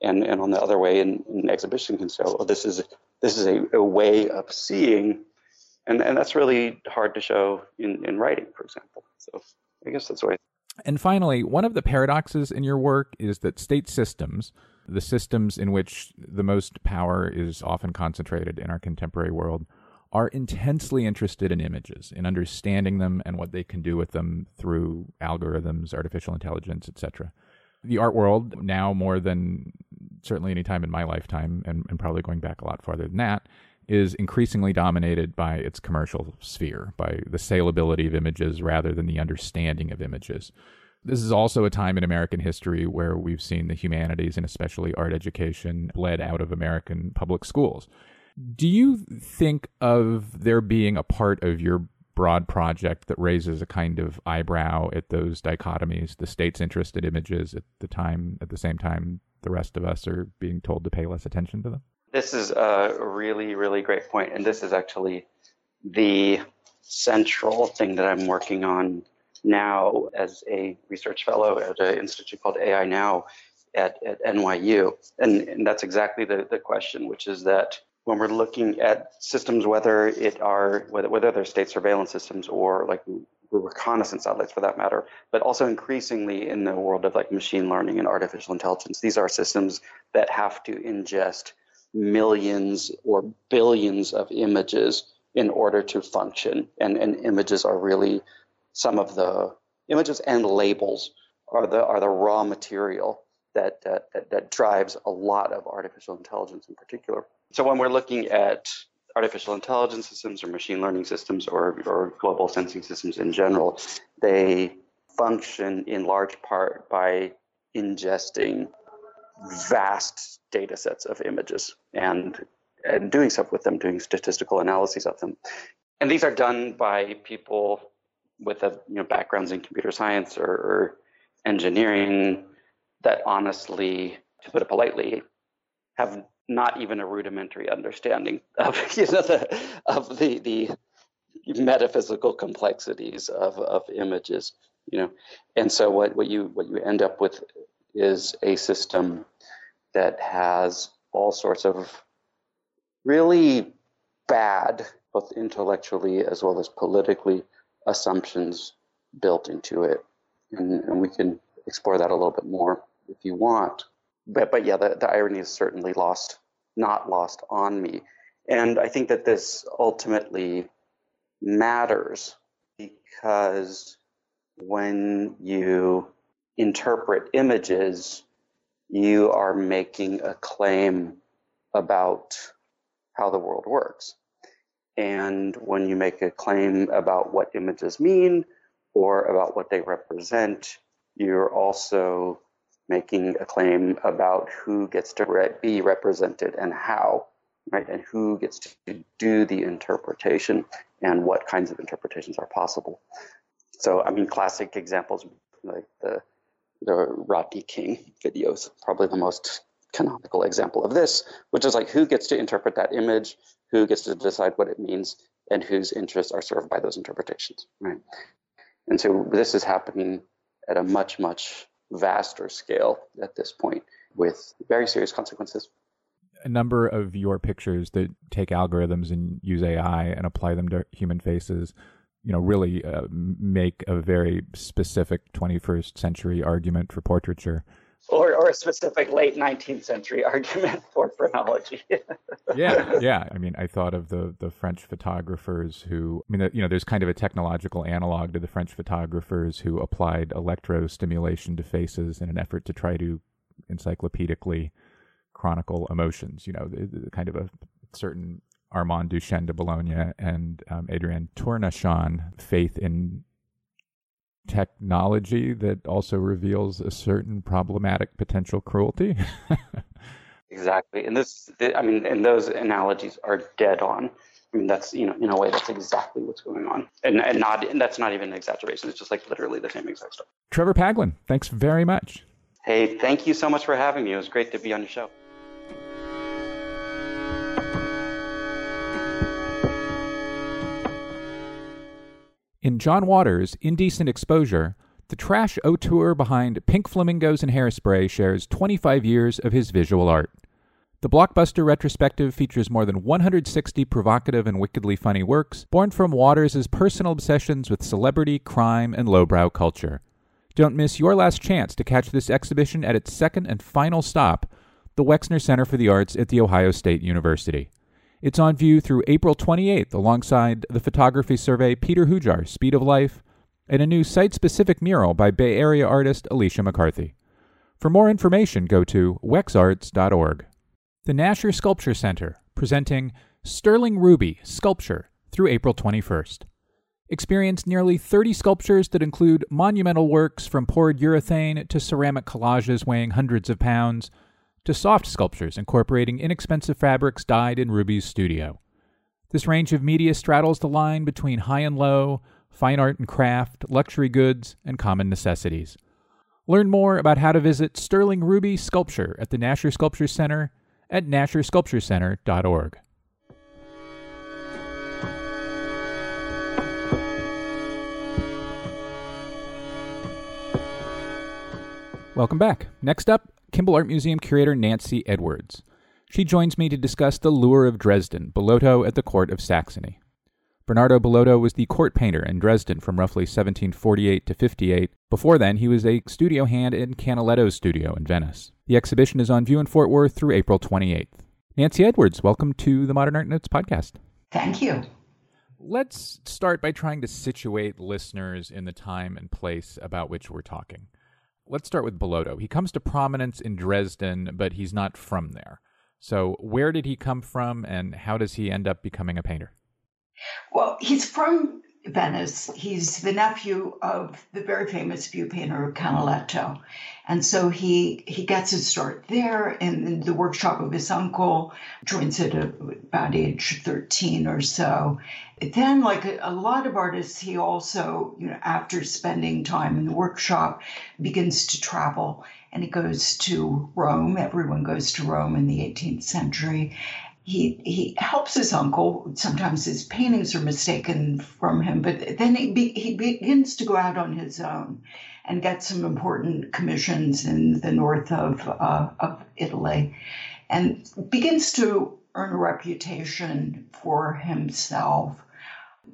And and on the other way, an, exhibition can say, well, this is this is a, a way of seeing and and that's really hard to show in in writing, for example. So I guess that's why. And finally, one of the paradoxes in your work is that state systems, the systems in which the most power is often concentrated in our contemporary world, are intensely interested in images, in understanding them and what they can do with them through algorithms, artificial intelligence, etc. The art world, now more than certainly any time in my lifetime, and, and probably going back a lot farther than that, is increasingly dominated by its commercial sphere, by the saleability of images rather than the understanding of images. This is also a time in American history where we've seen the humanities and especially art education bled out of American public schools. Do you think of there being a part of your broad project that raises a kind of eyebrow at those dichotomies, the state's interested in images at the time at the same time the rest of us are being told to pay less attention to them? This is a really, really great point, and this is actually the central thing that I'm working on now as a research fellow at an institute called AI Now at, at NYU. And, and that's exactly the, the question, which is that when we're looking at systems, whether it are whether, whether they're state surveillance systems or like reconnaissance satellites for that matter, but also increasingly in the world of like machine learning and artificial intelligence, these are systems that have to ingest millions or billions of images in order to function. And, and images are really some of the images and labels are the are the raw material that, that, that, that drives a lot of artificial intelligence in particular. So when we're looking at artificial intelligence systems or machine learning systems or, or global sensing systems in general, they function in large part by ingesting vast data sets of images and and doing stuff with them, doing statistical analyses of them. And these are done by people with a, you know backgrounds in computer science or, or engineering that honestly, to put it politely, have not even a rudimentary understanding of you know the of the the metaphysical complexities of, of images you know. And so what, what you what you end up with is a system that has all sorts of really bad both intellectually as well as politically assumptions built into it. And, and we can explore that a little bit more if you want but but yeah the, the irony is certainly lost not lost on me and i think that this ultimately matters because when you interpret images, you are making a claim about how the world works. And when you make a claim about what images mean or about what they represent, you're also making a claim about who gets to re- be represented and how, right? And who gets to do the interpretation and what kinds of interpretations are possible. So, I mean, classic examples like the the Rodney King videos, probably the most canonical example of this, which is like who gets to interpret that image, who gets to decide what it means, and whose interests are served by those interpretations, right? And so this is happening at a much, much vaster scale at this point with very serious consequences. A number of your pictures that take algorithms and use AI and apply them to human faces you know, really uh, make a very specific 21st century argument for portraiture. Or, or a specific late 19th century argument for phrenology. yeah, yeah. I mean, I thought of the the French photographers who, I mean, you know, there's kind of a technological analog to the French photographers who applied electrostimulation to faces in an effort to try to encyclopedically chronicle emotions. You know, kind of a certain Armand Duchenne de Boulogne and um, Adrien Tournachon faith in technology that also reveals a certain problematic potential cruelty. exactly. And this, I mean, and those analogies are dead on. I mean, that's, you know, in a way, that's exactly what's going on. And, and not, and that's not even an exaggeration. It's just like literally the same exact stuff. Trevor Paglen, thanks very much. Hey, thank you so much for having me. It was great to be on your show. In John Waters' Indecent Exposure, the trash auteur behind Pink Flamingos and Hairspray shares 25 years of his visual art. The blockbuster retrospective features more than 160 provocative and wickedly funny works born from Waters' personal obsessions with celebrity, crime, and lowbrow culture. Don't miss your last chance to catch this exhibition at its second and final stop, the Wexner Center for the Arts at The Ohio State University. It's on view through April 28th alongside the photography survey Peter Hujar, Speed of Life, and a new site specific mural by Bay Area artist Alicia McCarthy. For more information, go to wexarts.org. The Nasher Sculpture Center, presenting Sterling Ruby Sculpture through April 21st. Experience nearly 30 sculptures that include monumental works from poured urethane to ceramic collages weighing hundreds of pounds to soft sculptures incorporating inexpensive fabrics dyed in Ruby's studio. This range of media straddles the line between high and low, fine art and craft, luxury goods, and common necessities. Learn more about how to visit Sterling Ruby Sculpture at the Nasher Sculpture Center at nashersculpturecenter.org. Welcome back. Next up, Kimbell Art Museum curator Nancy Edwards. She joins me to discuss the lure of Dresden, Bellotto at the court of Saxony. Bernardo Bellotto was the court painter in Dresden from roughly 1748 to 58. Before then, he was a studio hand in Canaletto's studio in Venice. The exhibition is on view in Fort Worth through April 28th. Nancy Edwards, welcome to the Modern Art Notes podcast. Thank you. Let's start by trying to situate listeners in the time and place about which we're talking. Let's start with Bellotto. He comes to prominence in Dresden, but he's not from there. So, where did he come from, and how does he end up becoming a painter? Well, he's from Venice. He's the nephew of the very famous view painter Canaletto. And so he he gets his start there in the workshop of his uncle, joins it about age 13 or so. Then, like a, a lot of artists, he also, you know, after spending time in the workshop, begins to travel and he goes to Rome. Everyone goes to Rome in the 18th centry he he helps his uncle. Sometimes his paintings are mistaken from him, but then he be, he begins to go out on his own and get some important commissions in the north of uh, of Italy, and begins to earn a reputation for himself.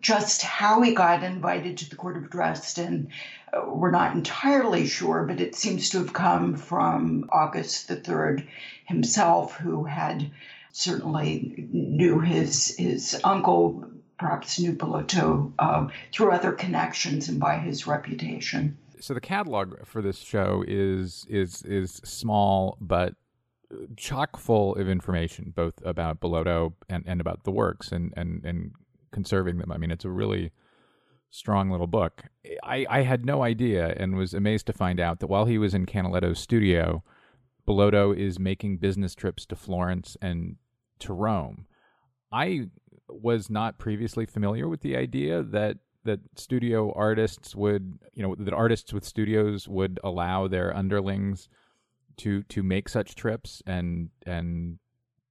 Just how he got invited to the court of Dresden, uh, we're not entirely sure, but it seems to have come from August the third himself, who had certainly knew his his uncle, perhaps knew Bellotto uh, through other connections and by his reputation. So the catalog for this show is is is small but chock full of information, both about Bellotto and, and about the works and, and, and conserving them. I mean, it's a really strong little book. I, I had no idea and was amazed to find out that while he was in Canaletto's studio, Bellotto is making business trips to Florence and to Rome. I was not previously familiar with the idea that that studio artists would, you know, that artists with studios would allow their underlings to to make such trips and and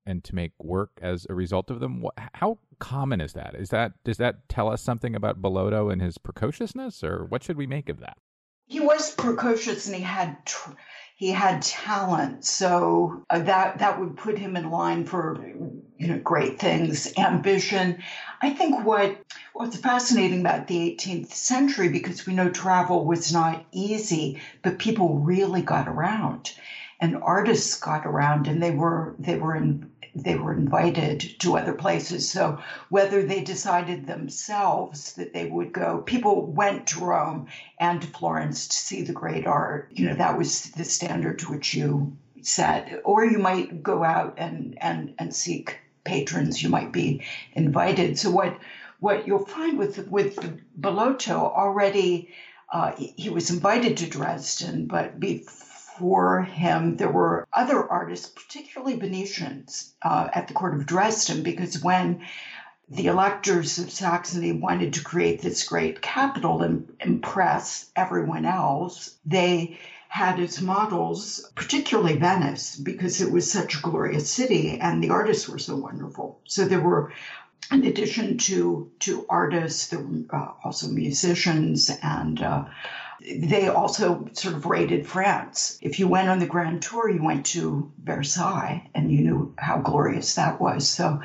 and to make work as a result of them. How common is that? Is that does that tell us something about Bellotto and his precociousness, or what should we make of that? He was precocious, and he had tr- he had talent, so uh, that that would put him in line for you know great things. Ambition. I think what what's fascinating about the 18th century because we know travel was not easy, but people really got around, and artists got around, and they were they were in they were invited to other places. So whether they decided themselves that they would go, people went to Rome and to Florence to see the great art. You know, that was the standard to which you set. Or you might go out and and and seek patrons. You might be invited. So what what you'll find with with Bellotto already. Uh, he was invited to Dresden, but before for him, there were other artists, particularly Venetians, uh, at the court of Dresden, because when the electors of Saxony wanted to create this great capital and impress everyone else, they had as models, particularly Venice, because it was such a glorious city and the artists were so wonderful. So there were in addition to to artists, there were uh, also musicians and uh, they also sort of raided France. If you went on the Grand Tour, you went to Versailles and you knew how glorious that was. So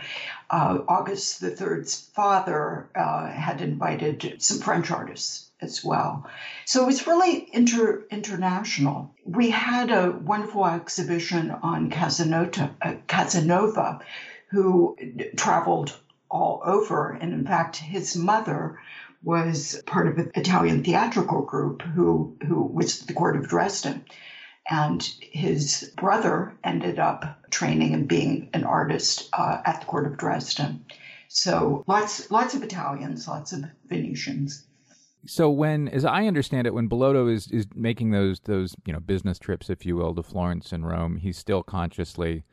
uh, August Third's father uh, had invited some French artists as well. So it was really inter- international. We had a wonderful exhibition on Casanova, uh, Casanova who traveled all over. And in fact, his mother was part of an Italian theatrical group who, who was the court of Dresden. And his brother ended up training and being an artist uh, at the court of Dresden. So lots, lots of Italians, lots of Venetians. So when, as I understand it, when Bellotto is is making those those you know business trips, if you will, to Florence and Rome, he's still consciously,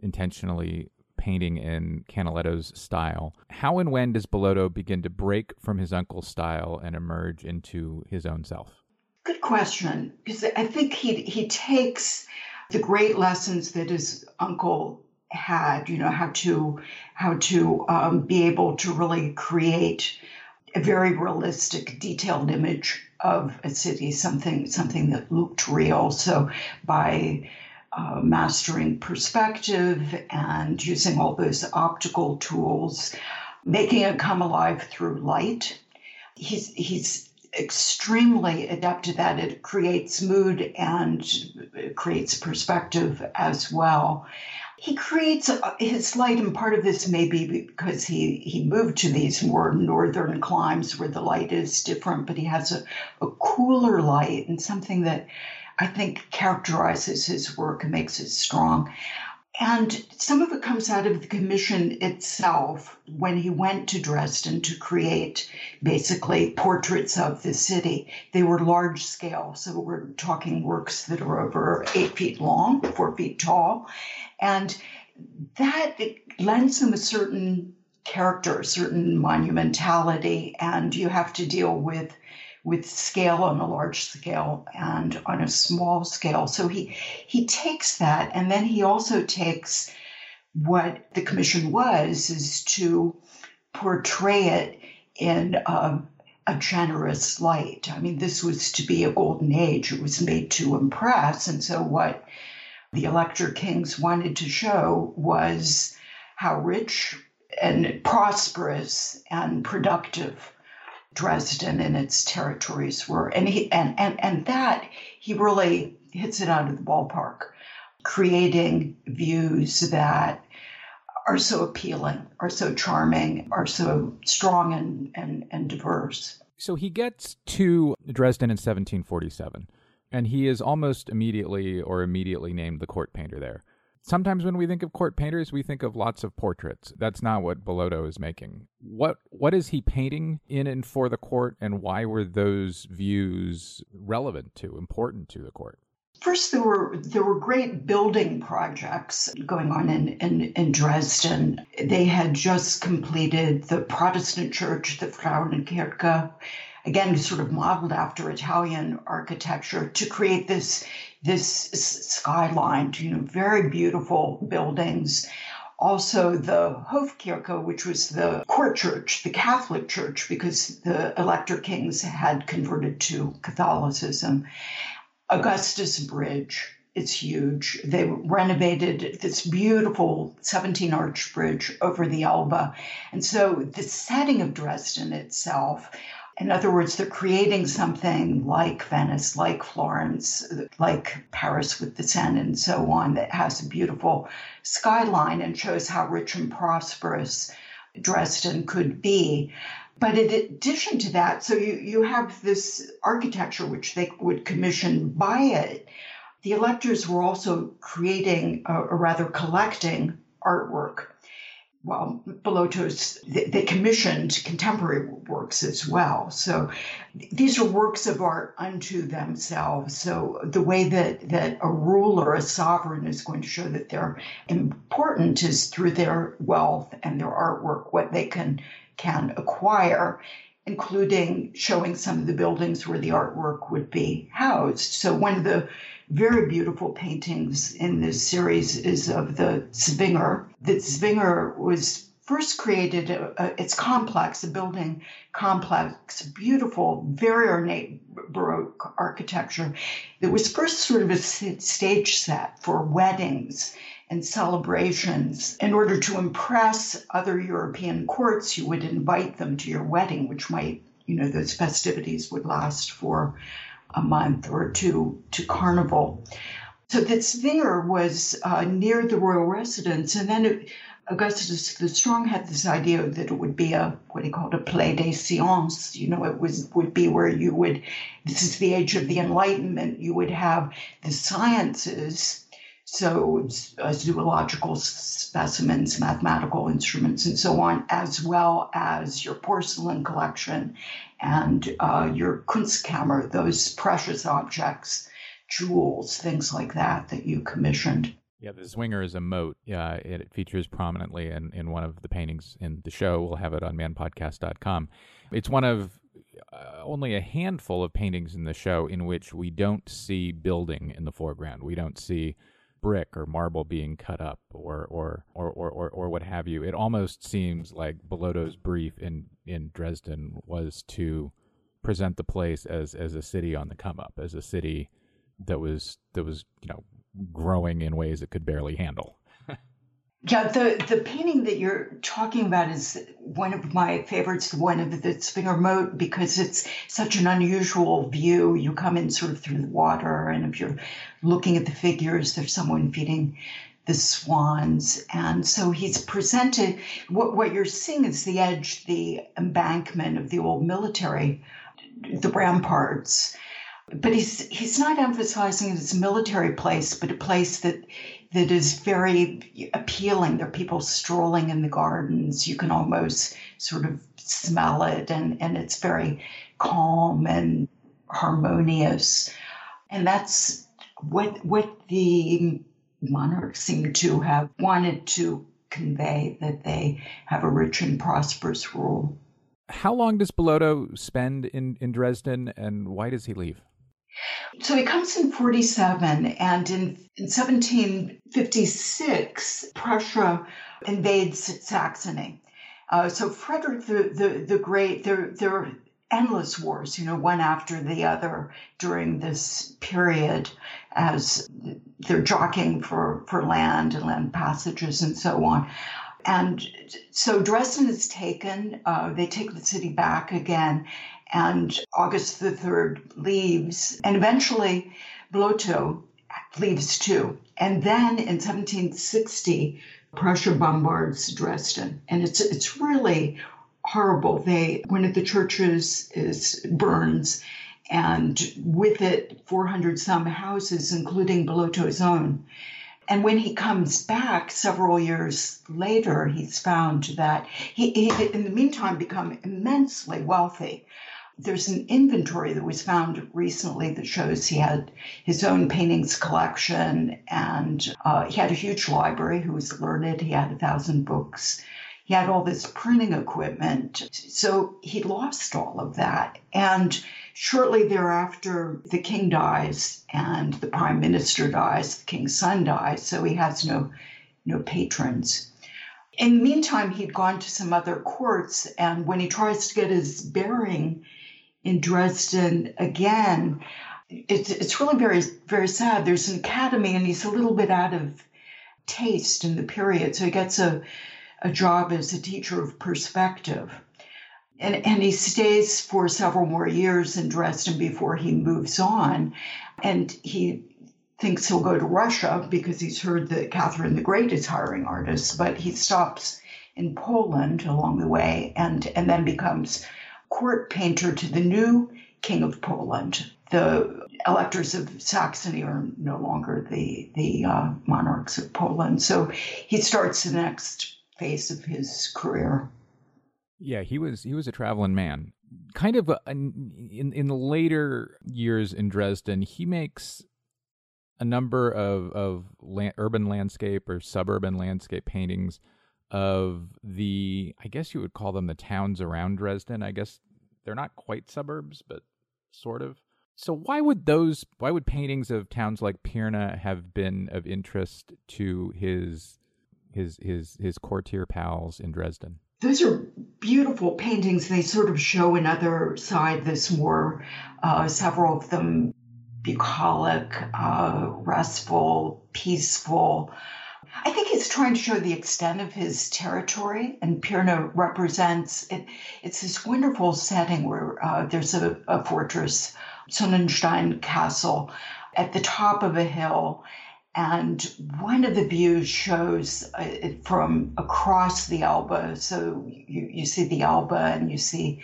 intentionally painting in Canaletto's style. How and when does Bellotto begin to break from his uncle's style and emerge into his own self? Good question, because I think he he takes the great lessons that his uncle had, you know, how to how to um, be able to really create a very realistic, detailed image of a city, something something that looked real. So by uh, mastering perspective and using all those optical tools, making it come alive through light. He's he's extremely adept at that. It creates mood and creates perspective as well. he creates his light, and part of this may be because he, he moved to these more northern climes where the light is different, but he has a, a cooler light and something that I think characterizes his work and makes it strong. And some of it comes out of the commission itself when he went to Dresden to create basically portraits of the city. They were large scale, so we're talking works that are over eight feet long, four feet tall. And that lends them a certain character, a certain monumentality, and you have to deal with with scale on a large scale and on a small scale. So he he takes that and then he also takes what the commission was is to portray it in a, a generous light. I mean, this was to be a golden age. It was made to impress. And so what the Elector Kings wanted to show was how rich and prosperous and productive Dresden and its territories were. And he and, and, and that he really hits it out of the ballpark, creating views that are so appealing, are so charming, are so strong and, and, and diverse. So he gets to Dresden in 1747, and he is almost immediately or immediately named the court painter there sometimes when we think of court painters, we think of lots of portraits. That's not what Bellotto is making. What what is he painting in and for the court, and why were those views relevant to, important to the court? First, there were there were great building projects going on in, in, in Dresden. They had just completed the Protestant church, the Frauenkirche, again sort of modeled after Italian architecture, to create this this skyline, you know, very beautiful buildings. Also, the Hofkirche, which was the court church, the Catholic church, because the Elector kings had converted to Catholicism. Augustus Bridge, it's huge. They renovated this beautiful 17 arch bridge over the Elbe. And so the setting of Dresden itself in other words, they're creating something like Venice, like Florence, like Paris with the Seine, and so on, that has a beautiful skyline and shows how rich and prosperous Dresden could be. But in addition to that, so you, you have this architecture which they would commission by it. The electors were also creating, or rather collecting, artwork well, Bellotto's, they commissioned contemporary works as well. So these are works of art unto themselves. So the way that, that a ruler, a sovereign is going to show that they're important is through their wealth and their artwork, what they can, can acquire, including showing some of the buildings where the artwork would be housed. So one of the very beautiful paintings in this series is of the Zwinger. The Zwinger was first created, uh, uh, it's complex, a building complex, beautiful, very ornate Baroque architecture. It was first sort of a stage set for weddings and celebrations. In order to impress other European courts, you would invite them to your wedding, which might, you know, those festivities would last for a month or two to Carnival. So that Zwinger was uh, near the royal residence, and then it, Augustus the Strong had this idea that it would be a what he called a play des sciences. You know, it was would be where you would. This is the age of the Enlightenment. You would have the sciences, so uh, zoological specimens, mathematical instruments, and so on, as well as your porcelain collection and uh, your Kunstkammer, those precious objects, jewels, things like that that you commissioned. Yeah, the Zwinger is a moat. Yeah, it, features prominently in, in one of the paintings in the show. We'll have it on manpodcast.com. It's one of uh, only a handful of paintings in the show in which we don't see building in the foreground. We don't see brick or marble being cut up or or or or, or, or what have you. It almost seems like Bellotto's brief in in Dresden was to present the place as as a city on the come up, as a city that was that was you know growing in ways it could barely handle. Yeah, the, the painting that you're talking about is one of my favorites, the one of the Zwinger Moat, because it's such an unusual view. You come in sort of through the water, and if you're looking at the figures, there's someone feeding the swans. And so he's presented what, what you're seeing is the edge, the embankment of the old military, the ramparts. But he's he's not emphasizing it as a military place, but a place that that is very appealing. There are people strolling in the gardens. You can almost sort of smell it, and, and it's very calm and harmonious. And that's what what the monarchs seem to have wanted to convey that they have a rich and prosperous rule. How long does Bellotto spend in, in Dresden and why does he leave? So he comes in 47, and in, in 1756, Prussia invades Saxony. Uh, so Frederick the, the, the Great, there, there are endless wars, you know, one after the other during this period as they're jockeying for, for land and land passages and so on. And so Dresden is taken. Uh, they take the city back again, and August the 3rd leaves, and eventually Bellotto leaves too. And then in 1760, Prussia bombards Dresden, and it's it's really horrible. They one of the churches is burns, and with it 400 some houses, including Bellotto's own. And when he comes back several years later, he's found that he, he in the meantime become immensely wealthy there's an inventory that was found recently that shows he had his own paintings collection and uh, he had a huge library. He was learned. He had a thousand books. He had all this printing equipment. So he lost all of that. And shortly thereafter, the king dies and the prime minister dies, the king's son dies. So he has no, no patrons. In the meantime, he'd gone to some other courts, and when he tries to get his bearing, in Dresden again. It's it's really very very sad. There's an academy, and he's a little bit out of taste in the period, so he gets a a job as a teacher of perspective. And, and he stays for several more years in Dresden before he moves on. And he thinks he'll go to Russia because he's heard that Catherine the Great is hiring artists, but he stops in Poland along the way and, and then becomes court painter to the new king of Poland. The electors of Saxony are no longer the the uh, monarchs of Poland, so he starts the next phase of his career. Yeah, he was he was a traveling man. Kind of a, in in the later years in Dresden, he makes a number of of land, urban landscape or suburban landscape paintings of the I guess you would call them the towns around Dresden. I guess they're not quite suburbs, but sort of. So why would those why would paintings of towns like Pirna have been of interest to his his his his courtier pals in Dresden? Those are beautiful paintings. They sort of show another side this more, uh, several of them bucolic, uh, restful, peaceful. I think he's trying to show the extent of his territory, and Pirna represents it. It's this wonderful setting where uh, there's a, a fortress, Sonnenstein Castle, at the top of a hill, and one of the views shows uh, it from across the Elbe. So you, you see the Elbe, and you see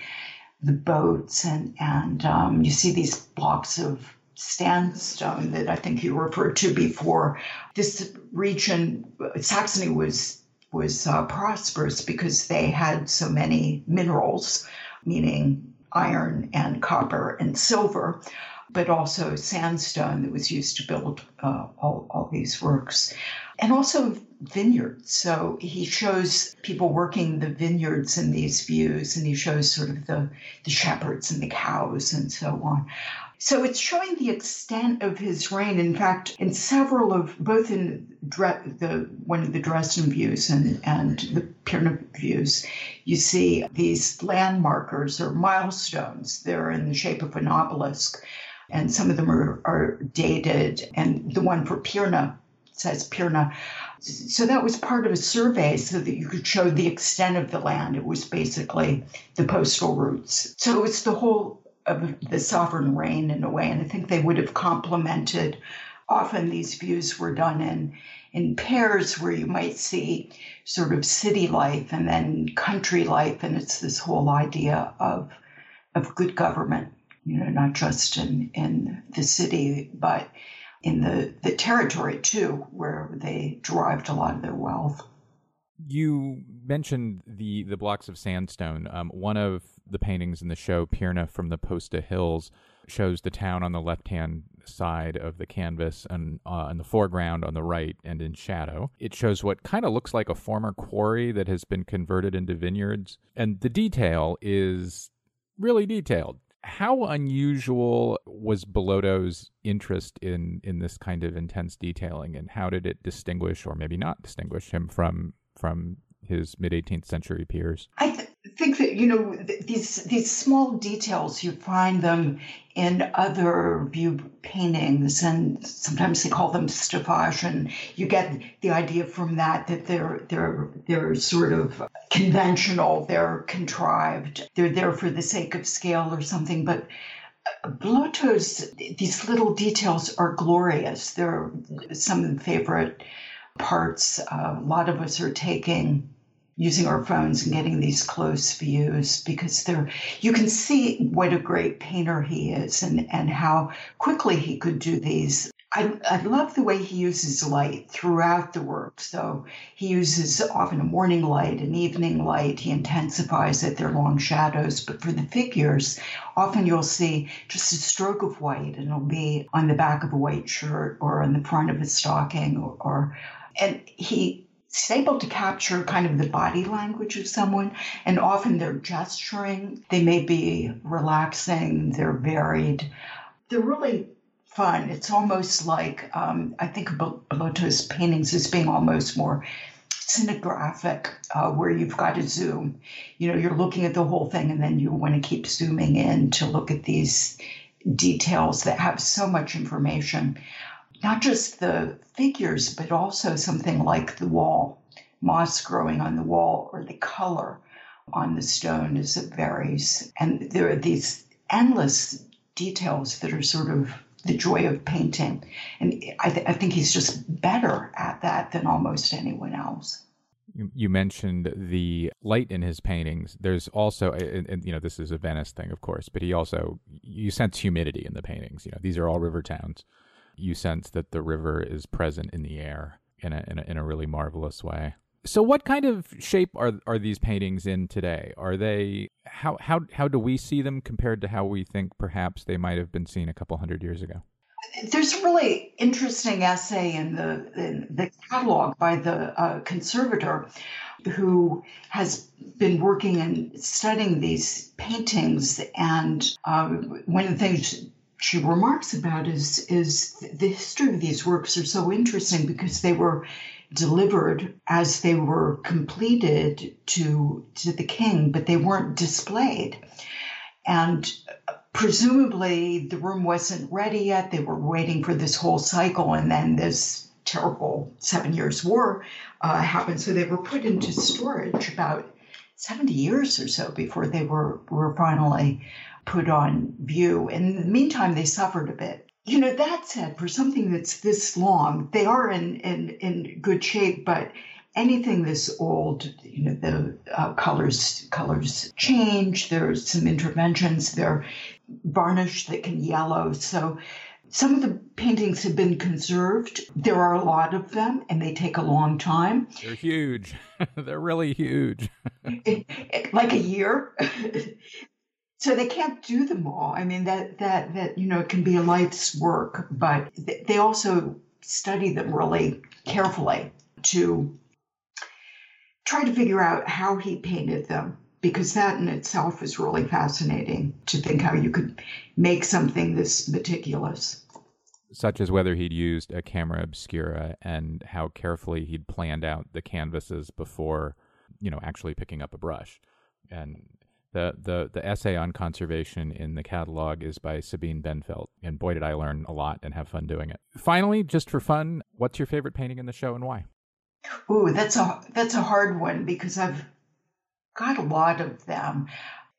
the boats, and and um, you see these blocks of sandstone that I think you referred to before. This region, Saxony was was uh, prosperous because they had so many minerals, meaning iron and copper and silver, but also sandstone that was used to build uh, all, all these works. And also vineyards. So he shows people working the vineyards in these views, and he shows sort of the, the shepherds and the cows and so on. So it's showing the extent of his reign. In fact, in several of both in the one of the Dresden views and and the Pirna views, you see these landmarkers or milestones. They're in the shape of an obelisk, and some of them are, are dated. And the one for Pirna says Pirna. So that was part of a survey so that you could show the extent of the land. It was basically the postal routes. So it's the whole of the sovereign reign in a way. And I think they would have complemented often these views were done in in pairs where you might see sort of city life and then country life and it's this whole idea of of good government you know not just in in the city but in the the territory too where they derived a lot of their wealth you mentioned the the blocks of sandstone. Um, one of the paintings in the show, Pirna from the Posta Hills, shows the town on the left hand side of the canvas and uh, in the foreground on the right and in shadow. It shows what kind of looks like a former quarry that has been converted into vineyards. And the detail is really detailed. How unusual was Bellotto's interest in, in this kind of intense detailing, and how did it distinguish, or maybe not distinguish, him from from his mid 18th century peers? I th- think that you know th- these these small details you find them in other view paintings, and sometimes they call them staffage, and you get the idea from that that they're they're they're sort of conventional, they're contrived, they're there for the sake of scale or something, but. Uh, Bellotto's these little details are glorious. They're some of the favorite parts. Uh, a lot of us are taking using our phones and getting these close views because they're you can see what a great painter he is and and how quickly he could do these I, I love the way he uses light throughout the work. So he uses often a morning light, an evening light. He intensifies it. They're long shadows. But for the figures, often you'll see just a stroke of white, and it'll be on the back of a white shirt or on the front of a stocking or, or and he is able to capture kind of the body language of someone and often they're gesturing. They may be relaxing. They're varied. They're really fun. It's almost like um, i think of Bellotto's paintings as being almost more cinegraphic uh, where you've got to zoom. You know you're looking at the whole thing and then you want to keep zooming in to look at these details that have so much information not just the figures, but also something like the wall, moss growing on the wall, or the color on the stone as it varies. And there are these endless details that are sort of the joy of painting. And I, th- I think he's just better at that than almost anyone else. You mentioned the light in his paintings. There's also, and, and, you know, this is a Venice thing, of course, but he also, you sense humidity in the paintings. You know, these are all river towns you sense that the river is present in the air in a, in a, in a really marvelous way. So, what kind of shape are are these paintings in today? Are they how how how do we see them compared to how we think perhaps they might have been seen a couple hundred years ago? There's a really interesting essay in the in the catalog by the uh, conservator who has been working and studying these paintings. And um, one of the things she remarks about is is the history of these works are so interesting because they were delivered as they were completed to to the king, but they weren't displayed. And presumably the room wasn't ready yet. They were waiting for this whole cycle, and then this terrible Seven Years' War uh, happened. So they were put into storage about 70 years or so before they were, were finally put on view. And in the meantime, they suffered a bit. You know, that said, for something that's this long, they are in, in, in good shape, but anything this old, you know, the uh, colors colors change. There's some interventions. They're varnish that can yellow. So some of the paintings have been conserved. There are a lot of them, and they take a long time. They're huge. They're really huge. like a year. So they can't do them all. I mean that that that you know it can be a life's work, but they also study them really carefully to try to figure out how he painted them because that in itself is really fascinating to think how you could make something this meticulous such as whether he'd used a camera obscura and how carefully he'd planned out the canvases before you know actually picking up a brush and the, the, the essay on conservation in the catalog is by Sabine Bendfeldt, and boy, did I learn a lot and have fun doing it. Finally, just for fun, what's your favorite painting in the show and why? Ooh, that's a that's a hard one because I've got a lot of them.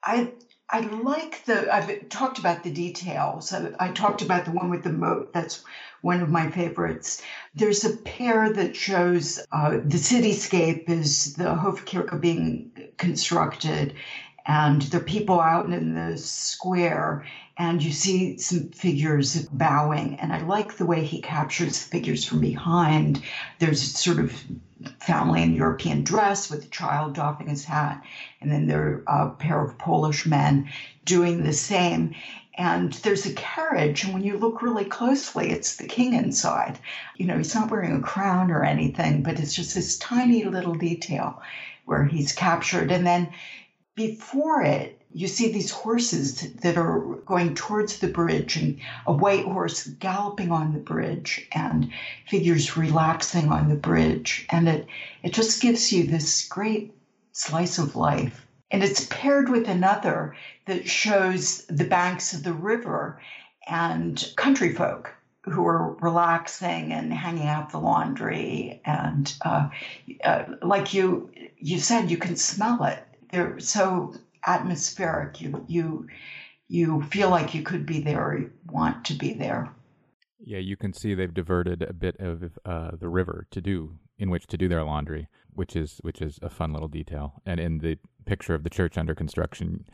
I I like the, I've talked about the details. I, I, talked about the one with the moat. That's one of my favorites. There's a pair that shows uh, the cityscape is the Hofkirche being constructed, and there are people out in the square, and you see some figures bowing. And I like the way he captures the figures from behind. There's sort of family in European dress with a child doffing his hat, and then there are a pair of Polish men doing the same. And there's a carriage, and when you look really closely, it's the king inside. You know, he's not wearing a crown or anything, but it's just this tiny little detail where he's captured. And then before it, you see these horses that are going towards the bridge and a white horse galloping on the bridge and figures relaxing on the bridge. And it it just gives you this great slice of life. And it's paired with another that shows the banks of the river and country folk who are relaxing and hanging out the laundry. And uh, uh, like you you said you can smell it they're so atmospheric. You you you feel like you could be there or you want to be there. Yeah, you can see they've diverted a bit of uh, the river to do in which to do their laundry, which is which is a fun little detail. And in the picture of the church under construction,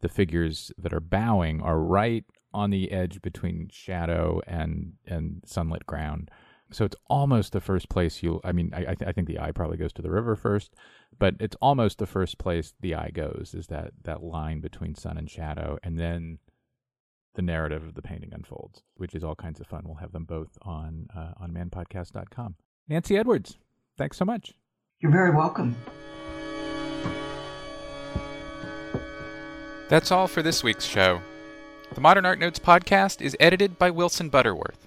the figures that are bowing are right on the edge between shadow and and sunlit ground. So it's almost the first place you'll. I mean, I I, th- I think the eye probably goes to the river first, but it's almost the first place the eye goes is that that line between sun and shadow and then the narrative of the painting unfolds which is all kinds of fun. We'll have them both on uh, on manpodcast.com nancy edwards thanks so much. You're very welcome. That's all for this week's show. The modern art notes podcast is edited by wilson butterworth